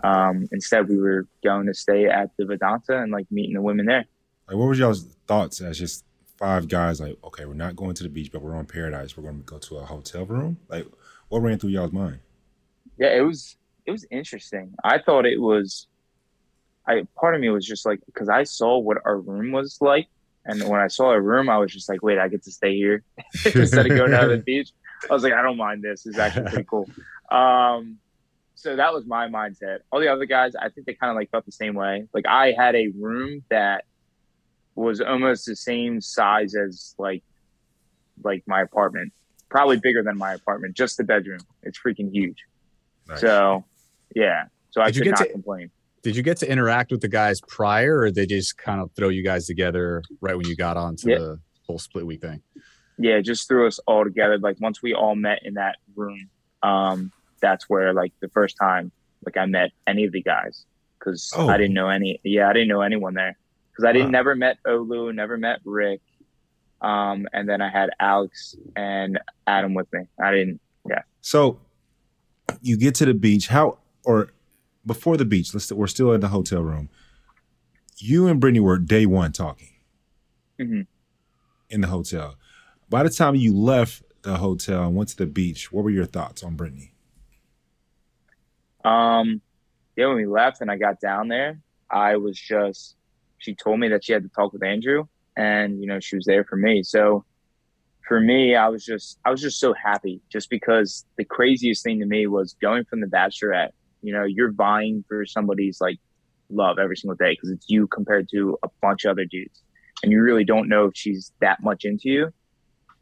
um, instead we were going to stay at the vedanta and like meeting the women there like what were y'all's thoughts as just five guys like okay we're not going to the beach but we're on paradise we're going to go to a hotel room like what ran through y'all's mind yeah it was it was interesting i thought it was I part of me was just like because I saw what our room was like, and when I saw our room, I was just like, wait, I get to stay here instead of going down to the beach. I was like, I don't mind this. It's actually pretty cool. Um, so that was my mindset. All the other guys, I think they kind of like felt the same way. Like I had a room that was almost the same size as like like my apartment, probably bigger than my apartment. Just the bedroom, it's freaking huge. Nice. So yeah, so Did I could not to, complain did you get to interact with the guys prior or they just kind of throw you guys together right when you got onto yeah. the whole split week thing yeah just threw us all together like once we all met in that room um that's where like the first time like i met any of the guys because oh. i didn't know any yeah i didn't know anyone there because i didn't wow. never met olu never met rick um and then i had alex and adam with me i didn't yeah so you get to the beach how or before the beach, let's we're still in the hotel room. You and Brittany were day one talking mm-hmm. in the hotel. By the time you left the hotel and went to the beach, what were your thoughts on Brittany? Um, yeah, when we left and I got down there, I was just she told me that she had to talk with Andrew, and you know she was there for me. So for me, I was just I was just so happy, just because the craziest thing to me was going from the Bachelorette you know, you're vying for somebody's like love every single day because it's you compared to a bunch of other dudes, and you really don't know if she's that much into you.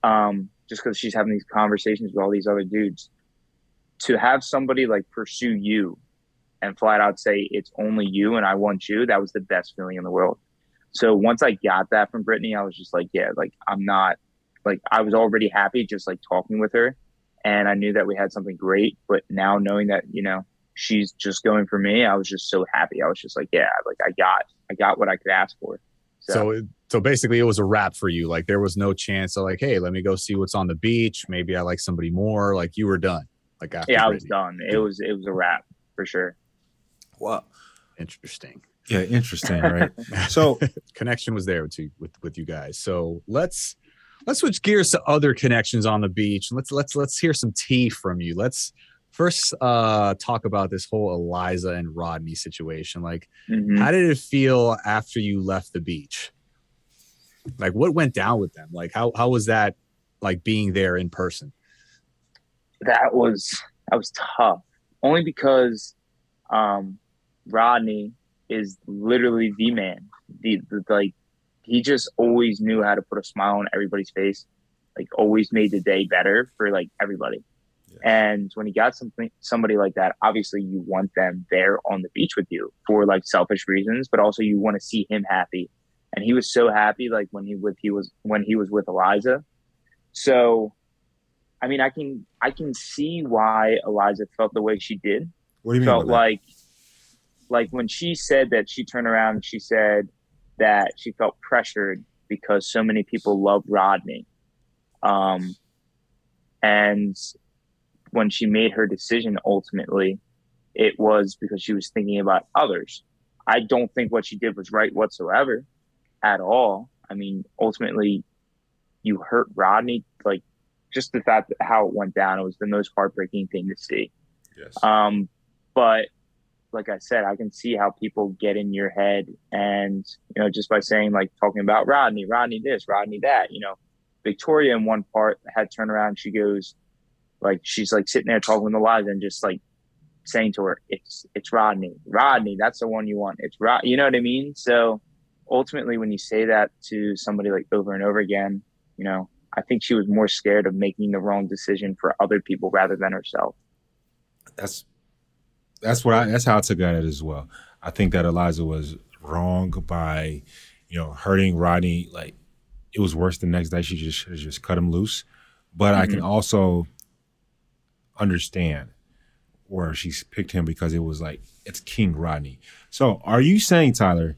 Um, just because she's having these conversations with all these other dudes, to have somebody like pursue you and flat out say it's only you and I want you, that was the best feeling in the world. So once I got that from Brittany, I was just like, yeah, like I'm not like I was already happy just like talking with her and I knew that we had something great, but now knowing that, you know, she's just going for me. I was just so happy. I was just like, yeah, like I got, I got what I could ask for. So, so, so basically, it was a wrap for you. Like there was no chance of like, hey, let me go see what's on the beach. Maybe I like somebody more. Like you were done. Like after yeah, I was done. It was it was a wrap for sure. Well, interesting. Yeah, interesting, right? so connection was there with you with with you guys. So let's let's switch gears to other connections on the beach. Let's let's let's hear some tea from you. Let's first uh talk about this whole Eliza and Rodney situation. Like, Mhm. how did it feel after you left the beach? Like, what went down with them? Like, how how was that like being there in person? that was that was tough. Only because um, Rodney is literally the man. The, the like he just always knew how to put a smile on everybody's face. Like always made the day better for like everybody. And when you got something somebody like that, obviously you want them there on the beach with you for like selfish reasons, but also you want to see him happy. And he was so happy like when he with he was when he was with Eliza. So I mean I can I can see why Eliza felt the way she did. What do you mean? Felt by that? Like when she said that she turned around and she said that she felt pressured because so many people love Rodney. Um and when she made her decision ultimately, it was because she was thinking about others. I don't think what she did was right whatsoever at all. I mean, ultimately, you hurt Rodney. Like, just the fact that how it went down, it was the most heartbreaking thing to see. yes. Um, but like I said, I can see how people get in your head, and you know, just by saying like talking about Rodney, Rodney this, Rodney that. You know, Victoria in one part had turned around. She goes, like she's like sitting there talking with Eliza and just like saying to her, "It's it's Rodney, Rodney. That's the one you want. It's Rod. You know what I mean?" So ultimately, when you say that to somebody like over and over again, you know, I think she was more scared of making the wrong decision for other people rather than herself. that's that's what I that's how I took at it as well. I think that Eliza was wrong by, you know, hurting Rodney. Like it was worse the next day. She just just cut him loose. But I can mm-hmm. also understand where she's picked him because it was like it's King Rodney. So are you saying, Tyler,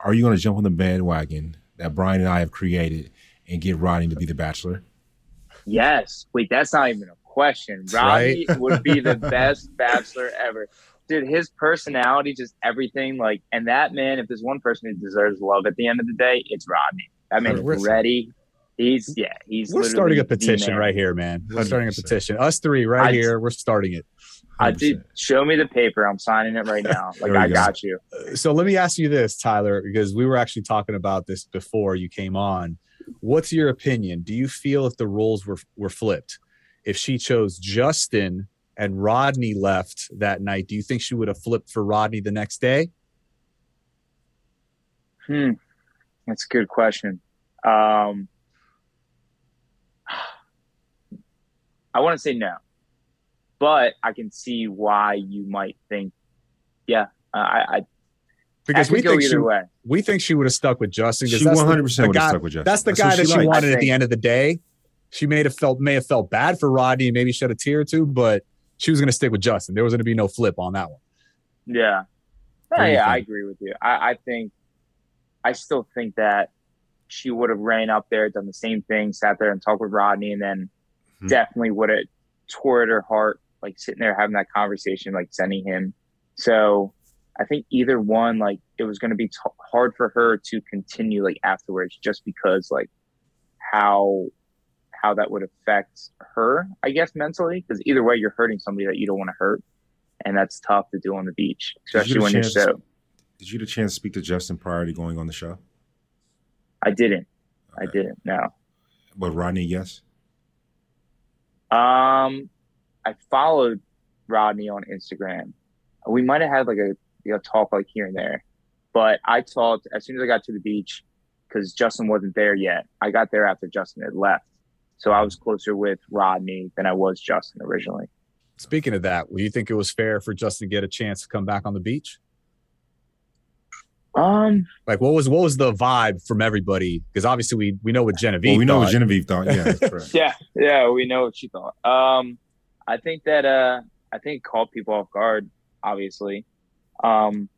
are you gonna jump on the bandwagon that Brian and I have created and get Rodney to be the bachelor? Yes. Wait, that's not even a question. Rodney would be the best bachelor ever. Dude, his personality, just everything, like, and that man, if there's one person who deserves love at the end of the day, it's Rodney. That man We're- ready. He's yeah, he's We're starting a petition right here, man. We're starting a petition. Us three right I- here. We're starting it. I did show me the paper. I'm signing it right now. Like I go. got you. Uh, so let me ask you this, Tyler, because we were actually talking about this before you came on. What's your opinion? Do you feel if the roles were were flipped, if she chose Justin and Rodney left that night, do you think she would have flipped for Rodney the next day? Hmm. That's a good question. Um I want to say no. But I can see why you might think, yeah, uh, I, I Because I we go think either she, way. we think she would have stuck with Justin. 'cause She 100% would have stuck with Justin. That's the That's guy that she she liked. wanted at the end of the day. She may have felt may have felt bad for Rodney and maybe shed a tear or two, but she was going to stick with Justin. There was going to be no flip on that one. Yeah. Yeah, yeah, I agree with you. I, I think, I still think that she would have ran up there, done the same thing, sat there and talked with Rodney, and then Mhm. definitely would have tore at her heart, like sitting there having that conversation, like sending him. So I think either one, like it was going to be t- hard for her to continue like afterwards, just because like how how that would affect her, I guess mentally, because either way, you're hurting somebody that you don't want to hurt, and that's tough to do on the beach, you especially get when you're so. Did you get a chance to speak to Justin prior to going on the show? I didn't. I didn't. No. But Rodney, yes. Um, I followed Rodney on Instagram. We might have had like a you know talk like here and there, but I talked as soon as I got to the beach because Justin wasn't there yet. I got there after Justin had left, so I was closer with Rodney than I was Justin originally. Speaking of that, do you think it was fair for Justin to get a chance to come back on the beach? Um, Like, what was what was the vibe from everybody? Because obviously we we know what Genevieve. Well, we know what. Genevieve thought. Yeah, that's yeah, yeah, we know what she thought. Um, I think that uh, I think it caught people off guard. Obviously, um,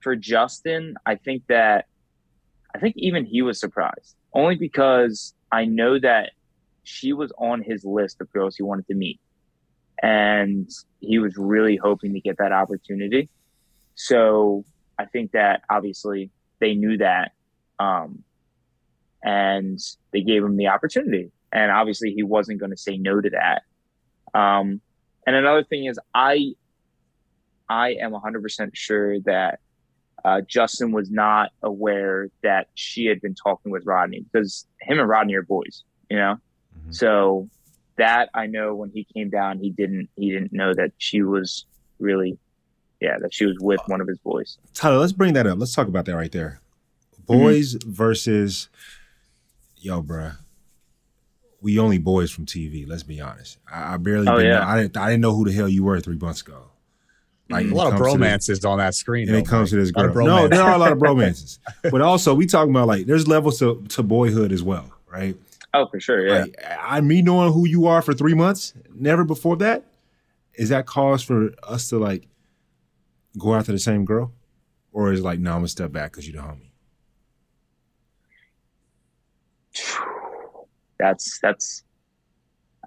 for Justin, I think that I think even he was surprised, only because I know that she was on his list of girls he wanted to meet, and he was really hoping to get that opportunity. So I think that obviously they knew that. Um, and they gave him the opportunity. And obviously, he wasn't going to say no to that. Um, and another thing is, I I am 100% sure that uh, Justin was not aware that she had been talking with Rodney because him and Rodney are boys, you know. Mm-hmm. So that I know when he came down, he didn't he didn't know that she was really, yeah, that she was with one of his boys. Tyler, let's bring that up. Let's talk about that right there. Boys mm-hmm. versus, yo, bruh. We only boys from TV. Let's be honest. I, I barely. Oh, yeah. Know, I didn't. I didn't know who the hell you were three months ago. Like a lot of bromances on that screen. And it comes to this girl. No, there are a lot of bromances. but also we talking about like there's levels to, to boyhood as well, right? Oh, for sure. Yeah. Like, I me knowing who you are for three months, never before that, is that cause for us to like go after the same girl? Or is like, no, I'm gonna step back because you're the homie? That's that's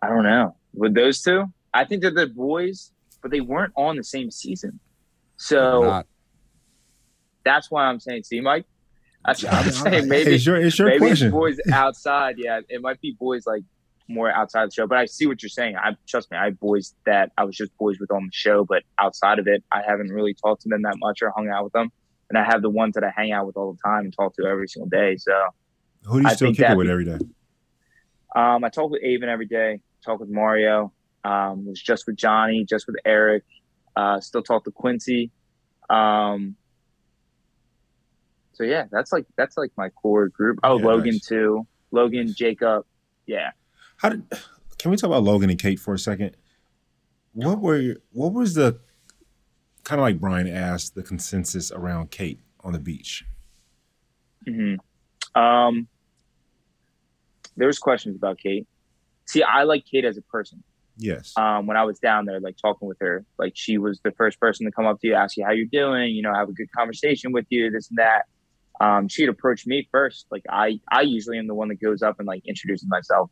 I don't know. With those two, I think that the boys but they weren't on the same season. So that's why I'm saying, see, Mike, I'm saying maybe it's your, it's your maybe question. boys outside. Yeah, it might be boys like more outside the show. But I see what you're saying. I trust me. I have boys that I was just boys with on the show, but outside of it, I haven't really talked to them that much or hung out with them. And I have the ones that I hang out with all the time and talk to every single day. So who do you I still kick it with every day? Um, I talk with Aven every day. Talk with Mario. Um, was just with Johnny, just with Eric. Uh, still talk to Quincy. Um, so yeah, that's like that's like my core group. Oh, yeah, Logan nice. too. Logan, Jacob. Yeah. How did? Can we talk about Logan and Kate for a second? What were what was the kind of like Brian asked the consensus around Kate on the beach? Hmm. Um. There was questions about Kate. See, I like Kate as a person. Yes. Um, when I was down there, like talking with her, like she was the first person to come up to you, ask you how you're doing, you know, have a good conversation with you, this and that. Um, she'd approach me first. Like I, I usually am the one that goes up and like introduces myself.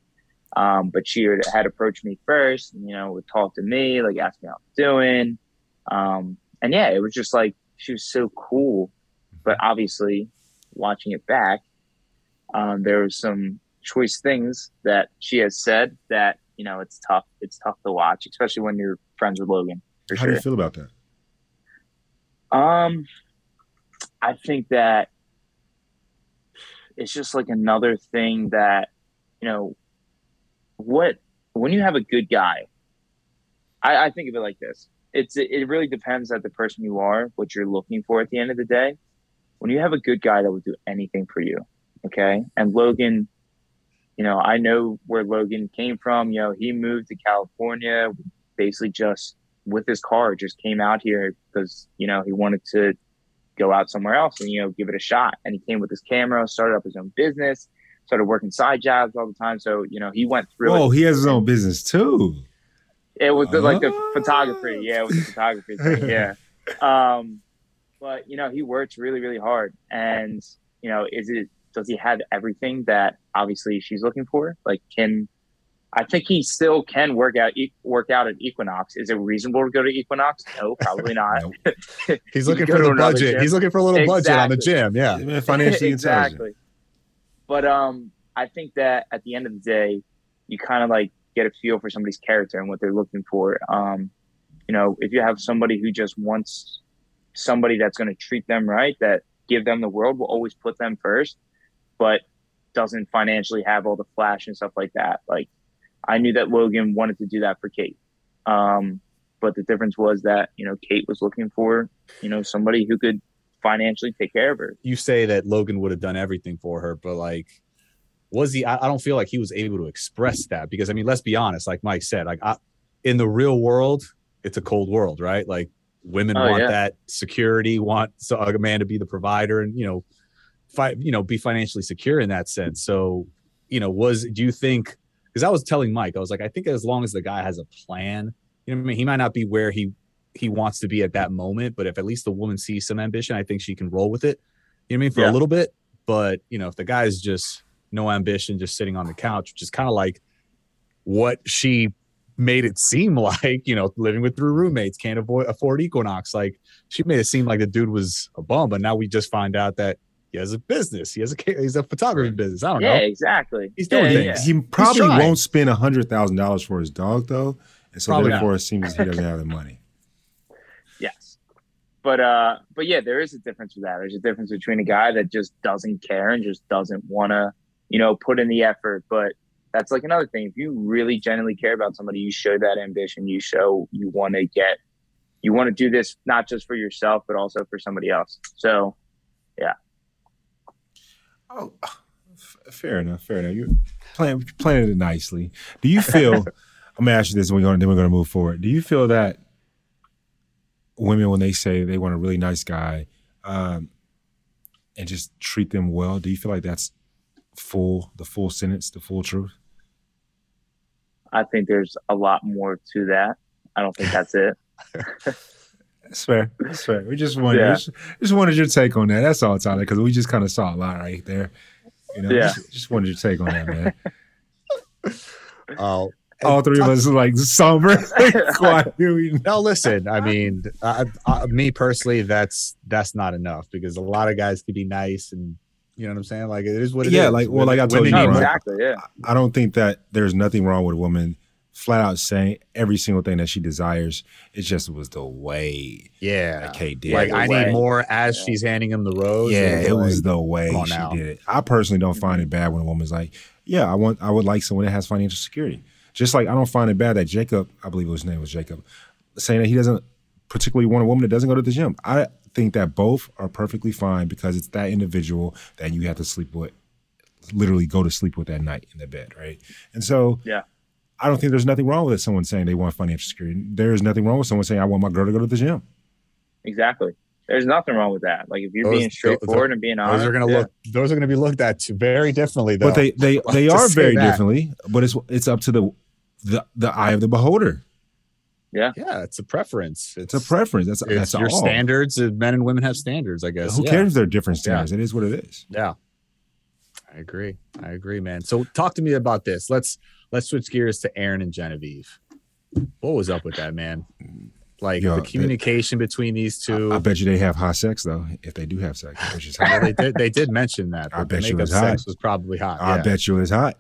Um, but she had approached me first, and, you know, would talk to me, like ask me how I'm doing. Um, and yeah, it was just like she was so cool. But obviously, watching it back, um, there was some choice things that she has said that you know, it's tough. It's tough to watch, especially when you're friends with Logan. How sure. do you feel about that? Um, I think that it's just like another thing that, you know, what when you have a good guy, I, I think of it like this. It's it really depends on the person you are, what you're looking for at the end of the day. When you have a good guy that will do anything for you, okay, and Logan you know, I know where Logan came from. You know, he moved to California basically just with his car, just came out here because, you know, he wanted to go out somewhere else and, you know, give it a shot. And he came with his camera, started up his own business, started working side jobs all the time. So, you know, he went through Oh, he has his own business too. It was the, like the photography. Yeah, it was the photography thing. Yeah. Um, but you know, he works really, really hard. And, you know, is it does he have everything that obviously she's looking for? Like, can I think he still can work out work out at Equinox. Is it reasonable to go to Equinox? No, probably not. He's looking for the budget. Gym. He's looking for a little exactly. budget on the gym. Yeah, financially exactly. But um, I think that at the end of the day, you kind of like get a feel for somebody's character and what they're looking for. Um, you know, if you have somebody who just wants somebody that's going to treat them right, that give them the world, will always put them first but doesn't financially have all the flash and stuff like that. Like I knew that Logan wanted to do that for Kate. Um, but the difference was that, you know, Kate was looking for, you know, somebody who could financially take care of her. You say that Logan would have done everything for her, but like, was he? I, I don't feel like he was able to express that because I mean, let's be honest. Like Mike said, like I, in the real world, it's a cold world, right? Like women oh, want yeah. that security, want a man to be the provider, and you know, fi- you know, be financially secure in that sense. So, you know, was do you think? Because I was telling Mike, I was like, I think as long as the guy has a plan, you know, I mean, he might not be where he he wants to be at that moment, but if at least the woman sees some ambition, I think she can roll with it. You know what I mean? For yeah. a little bit, but you know, if the guy is just no ambition, just sitting on the couch, which is kind of like what she made it seem like, you know, living with three roommates, can't avoid afford Equinox. Like she made it seem like the dude was a bum, but now we just find out that he has a business. He has a he's a photography business. I don't know. yeah, know. exactly. He's doing Yeah, things. yeah. He probably won't spend a hundred thousand dollars for his dog though, and so Probably therefore it seems he doesn't have the money. Yes. But uh but yeah, there is a difference with that. There's a difference between a guy that just doesn't care and just doesn't wanna, you know, put in the effort. But that's like another thing. If you really genuinely care about somebody, you show that ambition. You show you want to get you want to do this not just for yourself, but also for somebody else. So Oh, f- fair enough. Fair enough. You're playing playing it nicely. Do you feel? I'm gonna ask you this, and we're gonna Then we're gonna move forward. Do you feel that women, when they say they want a really nice guy, um, and just treat them well, do you feel like that's full, the full sentence, the full truth? I think there's a lot more to that. I don't think that's it. That's fair. That's fair. We just wanted, Yeah. just, just wanted your take on that. That's all, Tyler, because we just kind of saw a lot right there. You know, Yeah. just, just wanted your take on that, man. Oh, All three of us are like somber, quiet. We- no, listen. I mean, I, I, me personally, that's that's not enough because a lot of guys could be nice and you know what I'm saying. Like it is what it is. Yeah, like- well, like I told Women you, need right? exactly. Yeah. I don't think that there's nothing wrong with a woman flat out saying every single thing that she desires. It just was the way Yeah, that Kate did. like. I way. need more as Yeah. she's handing him the rose. yeah, and, it was the way she now. did it. I personally don't find it bad when a woman's like, "Yeah, I want, I would like someone that has financial security." Just like I don't find it bad that Jacob, I believe his name was Jacob, saying that he doesn't particularly want a woman that doesn't go to the gym. I think that both are perfectly fine because it's that individual that you have to sleep with, literally go to sleep with that night in the bed, right? And so, Yeah. I don't think there's nothing wrong with someone saying they want financial security. There is nothing wrong with someone saying I want my girl to go to the gym. Exactly. There's nothing wrong with that. Like if you're Those- being straightforward and being honest, Those are gonna yeah. look. Those are gonna be looked at very differently, though. But they they they are very that. differently. But it's it's up to the the the eye of the beholder. Yeah. yeah, it's a preference. It's a preference. That's It's that's your all. standards. uh, Men and women have standards, I guess. Who yeah. cares if they're different standards? It is what it is. Yeah. I agree. I agree, man. So talk to me about this. Let's let's switch gears to Aaron and Genevieve. What was up with that, man? Like Yo, the they- communication between these two. I bet you they have hot sex though. If they do have sex, which is Yeah, hot. they did. They did mention that. I the bet you it was hot. sex was probably hot. I yeah. bet you it's hot.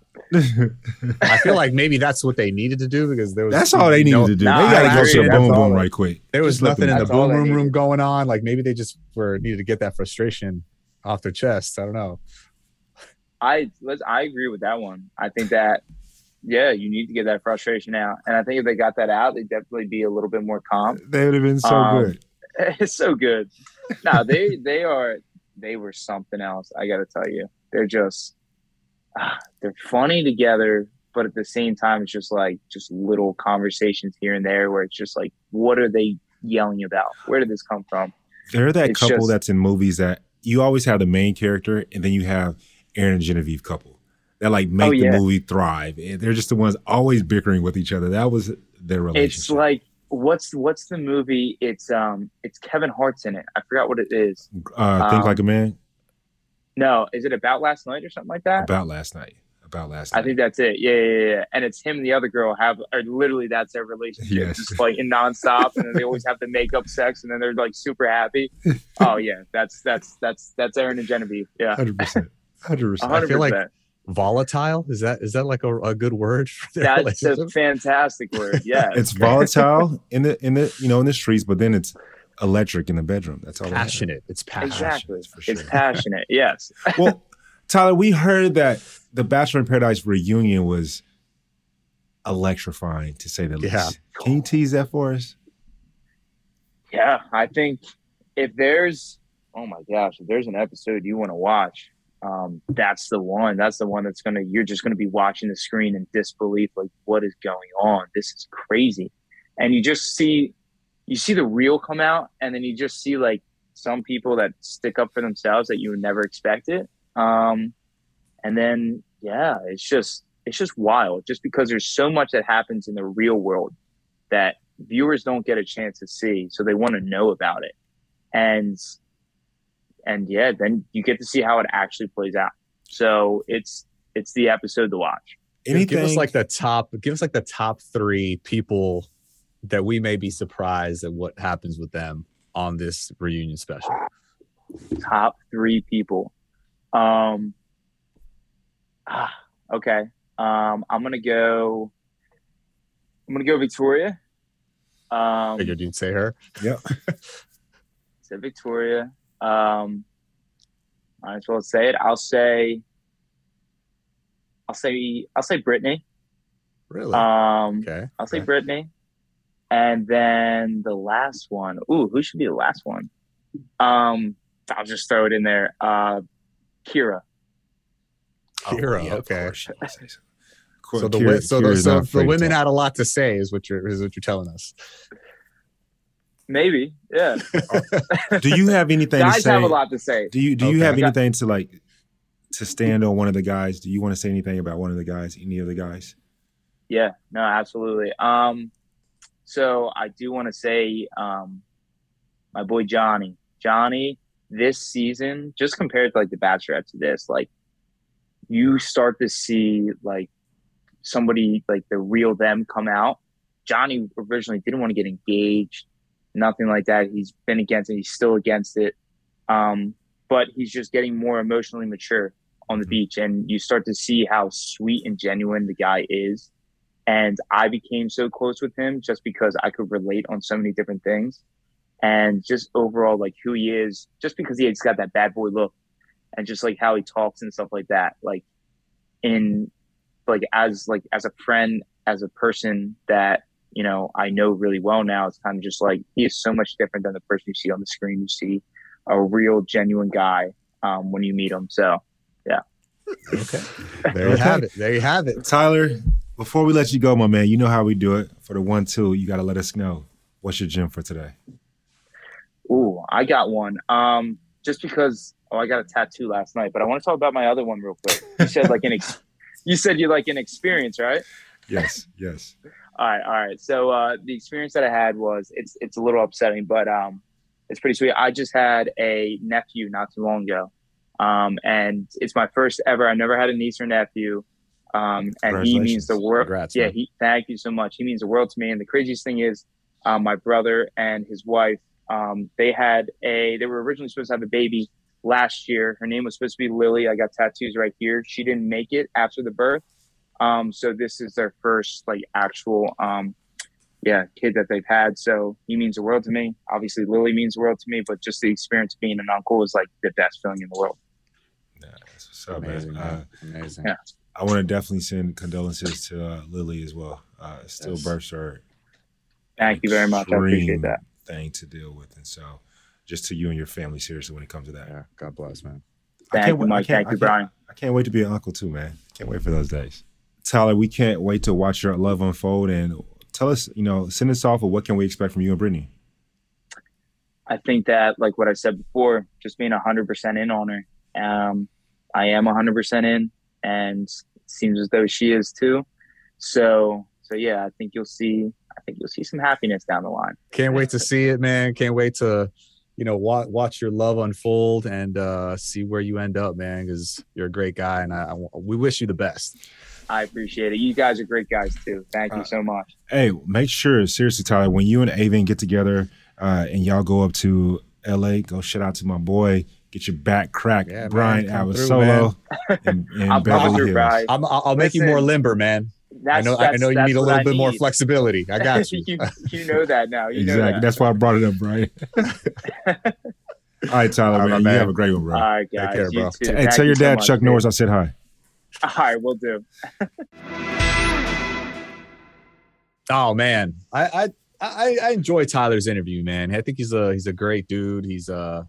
I feel like maybe that's what they needed to do because there was That's all they needed no- to do. Nah, they got to go to the agree. boom boom they- right quick. There was Just nothing in the boom room room going on. Like maybe they just were needed to get that frustration off their chest. I don't know. I let's I agree with that one. I think that yeah, you need to get that frustration out. And I think if they got that out, they'd definitely be a little bit more calm. They would have been so Um, good. It's so good. No, they they are they were something else. I got to tell you, they're just ah, they're funny together, but at the same time, it's just like just little conversations here and there where it's just like, what are they yelling about? Where did this come from? They're that it's couple just- that's in movies that you always have the main character and then you have Aaron and Genevieve couple that like make Oh, the movie thrive. They're just the ones always bickering with each other. That was their relationship. It's like what's what's the movie? It's um it's Kevin Hart's in it. I forgot what it is. uh, think um, like a man No, is it about last night or something like that? about last night. About last night. I think that's it. Yeah, yeah, yeah, yeah. And it's him and the other girl have, or literally that's their relationship, Yes. just like in nonstop. and then they always have to make up sex, and then they're like super happy. Oh yeah, that's that's that's that's Aaron and Genevieve. Yeah, hundred percent. Hundred a percent. hundred feel like. Volatile is that is that like a, a good word for their That's a fantastic word. Yeah, It's volatile in the in the you know in the streets, but then it's electric in the bedroom. That's all. they passionate. It's passionate. exactly. for It's passionate. Yes. Well, Tyler, we heard that the Bachelor in Paradise reunion was electrifying to say the least. Can you tease that for us? Yeah, I think if there's, oh my gosh, if there's an episode you want to watch, um, that's the one. That's the one that's gonna. You're just gonna be watching the screen in disbelief, like what is going on? This is crazy, and you just see, you see the real come out, and then you just see like some people that stick up for themselves that you would never expect it. Um, and then yeah, it's just it's just wild, just because there's so much that happens in the real world that viewers don't get a chance to see so they want to know about it and and yeah then you get to see how it actually plays out so it's it's the episode to watch Give- Anything Give us like the top. Give us like the top three people that we may be surprised at what happens with them on this reunion special. top three people Um. Ah, okay. Um, I'm gonna go. I'm gonna go Victoria. Um, Figured you'd say her. Yep. say Victoria. Um, might as well say it. I'll say. I'll say. I'll say Brittany. Really? Um, okay. I'll say okay. Brittany. And then the last one. Ooh, who should be the last one? Um, I'll just throw it in there. Uh, Kira. Kira, yeah, okay. course you would say so. So the Kira- so the, so not the women had a lot to say, is what you're is what you're telling us. Maybe. Yeah. Do you have anything to Guys say? have a lot to say. Do you do you Okay. have anything to like to stand on one of the guys? Do you want to say anything about one of the guys? Any of the guys? Yeah, no, absolutely. Um, so I do want to say, um, my boy Johnny, Johnny, this season, just compared to like the Bachelorette to this, like you start to see like somebody like the real them come out. Johnny originally didn't want to get engaged, nothing like that. He's been against it. He's still against it. Um, but he's just getting more emotionally mature on the beach, and you start to see how sweet and genuine the guy is and I became so close with him just because I could relate on so many different things, and just overall like who he is, just because he has got that bad boy look, and just like how he talks and stuff like that, like in like as like as a friend, as a person that you know I know really well now, it's kind of just like he is so much different than the person you see on the screen. You see a real genuine guy um, when you meet him. So yeah. Okay. There you have it. There you have it. Tyler, before we let you go, my man, you know how we do it. For the one two, you got to let us know what's your gym for today. Ooh, I got one. Um, just because oh, I got a tattoo last night, but I want to talk about my other one real quick. You said like an ex- you said you like an experience, right? Yes, yes. All right, all right. So uh, the experience that I had was it's it's a little upsetting, but um, it's pretty sweet. I just had a nephew not too long ago, um, and it's my first ever. I never had a niece or nephew, um, and he means the world. Congrats, yeah, he. Thank you so much. He means the world to me. And the craziest thing is, um, my brother and his wife. Um, they had a. They were originally supposed to have a baby last year. Her name was supposed to be Lily. I got tattoos right here. She didn't make it after the birth. Um, so this is their first like actual um, yeah, kid that they've had. So he means the world to me. Obviously, Lily means the world to me, but just the experience of being an uncle is like the best feeling in the world. Yeah, that's what's up, Amazing, man. Uh. Amazing. yeah. I want to definitely send condolences to uh, Lily as well. Uh, still Yes. births are Thank you very much. I appreciate extreme that. Thing to deal with, and so just to you and your family, seriously, when it comes to that. Yeah. God bless, man. I Thank can't you, wait- I Mike. can't- Thank I you, can't- Brian. I can't wait to be an uncle too, man. Can't wait for those days. Tyler, we can't wait to watch your love unfold and tell us, you know, send us off with what can we expect from you and Brittany. I think that, like what I said before, just being 100% in on her. Um, I am 100% in, and it seems as though she is too. So, so yeah, I think you'll see. I think you'll see some happiness down the line. Can't wait to see it, man. Can't wait to, you know, watch, watch your love unfold and uh, see where you end up, man. Because you're a great guy, and I, I, we wish you the best. I appreciate it. You guys are great guys too. Thank you Uh, so much. Hey, make sure, seriously, Tyler, when you and Aven get together uh, and y'all go up to LA, go shout out to my boy, get your back cracked, Yeah, man, Brian come through, Solo in, in I'm coming Beverly through, Hills. Brian. I'm, I'll, I'll make you more limber, man. That's, I know. I know you need a little I bit more flexibility. I got you. you, you know that now. You know Exactly. that. That's why I brought it up, Brian. All right, Tyler, All right, man, my you have a great one, bro. All right, guys. care, you bro. too. hey, Thank tell you your so dad, much, Chuck dude. Norris, I said hi. All right, we'll do. Oh man, I, I I I enjoy Tyler's interview, man. I think he's a he's a great dude. He's uh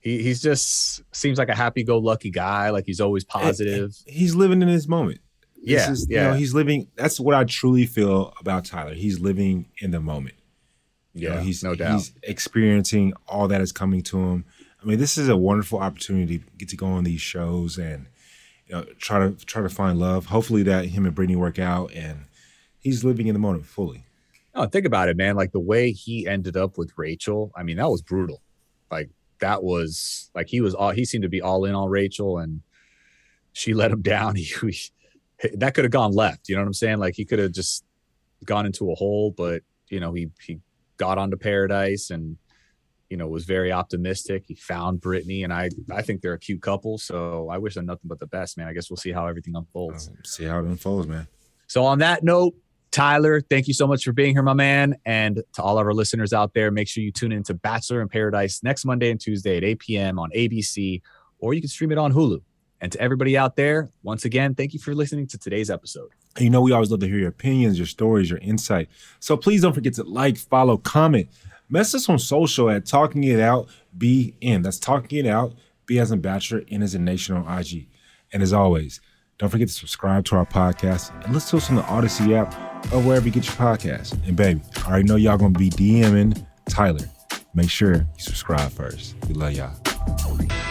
he he's just seems like a happy-go-lucky guy. Like he's always positive. He's living in his moment. This Yeah, is- yeah. You know, he's living. That's what I truly feel about Tyler. He's living in the moment. You know, Yeah, he's no doubt. He's experiencing all that is coming to him. I mean, this is a wonderful opportunity to get to go on these shows and you know try to try to find love. Hopefully, that him and Brittany work out, and he's living in the moment fully. Oh, think about it, man. Like the way he ended up with Rachel. I mean, that was brutal. Like that was like he was all he seemed to be all in on Rachel, and she let him down. He, he- that could have gone left. You know what I'm saying? Like he could have just gone into a hole, but you know he he got onto paradise and you know, was very optimistic. He found Brittany, and I I think they're a cute couple. So I wish them nothing but the best, man. I guess we'll see how everything unfolds. Um, see how it unfolds, man. So on that note, Tyler, thank you so much for being here, my man. And to all of our listeners out there, make sure you tune into Bachelor in Paradise next Monday and Tuesday at 8 p.m. on ABC, or you can stream it on Hulu. And to everybody out there, once again, thank you for listening to today's episode. You know, we always love to hear your opinions, your stories, your insight. So please don't forget to like, follow, comment. Message us on social at Talking It Out BN. That's Talking It Out, B as in Bachelor, N as in Nation on IG. And as always, don't forget to subscribe to our podcast and listen to us on the Odyssey app or wherever you get your podcast. And baby, I already know y'all gonna be DMing Tyler. Make sure you subscribe first. We love y'all.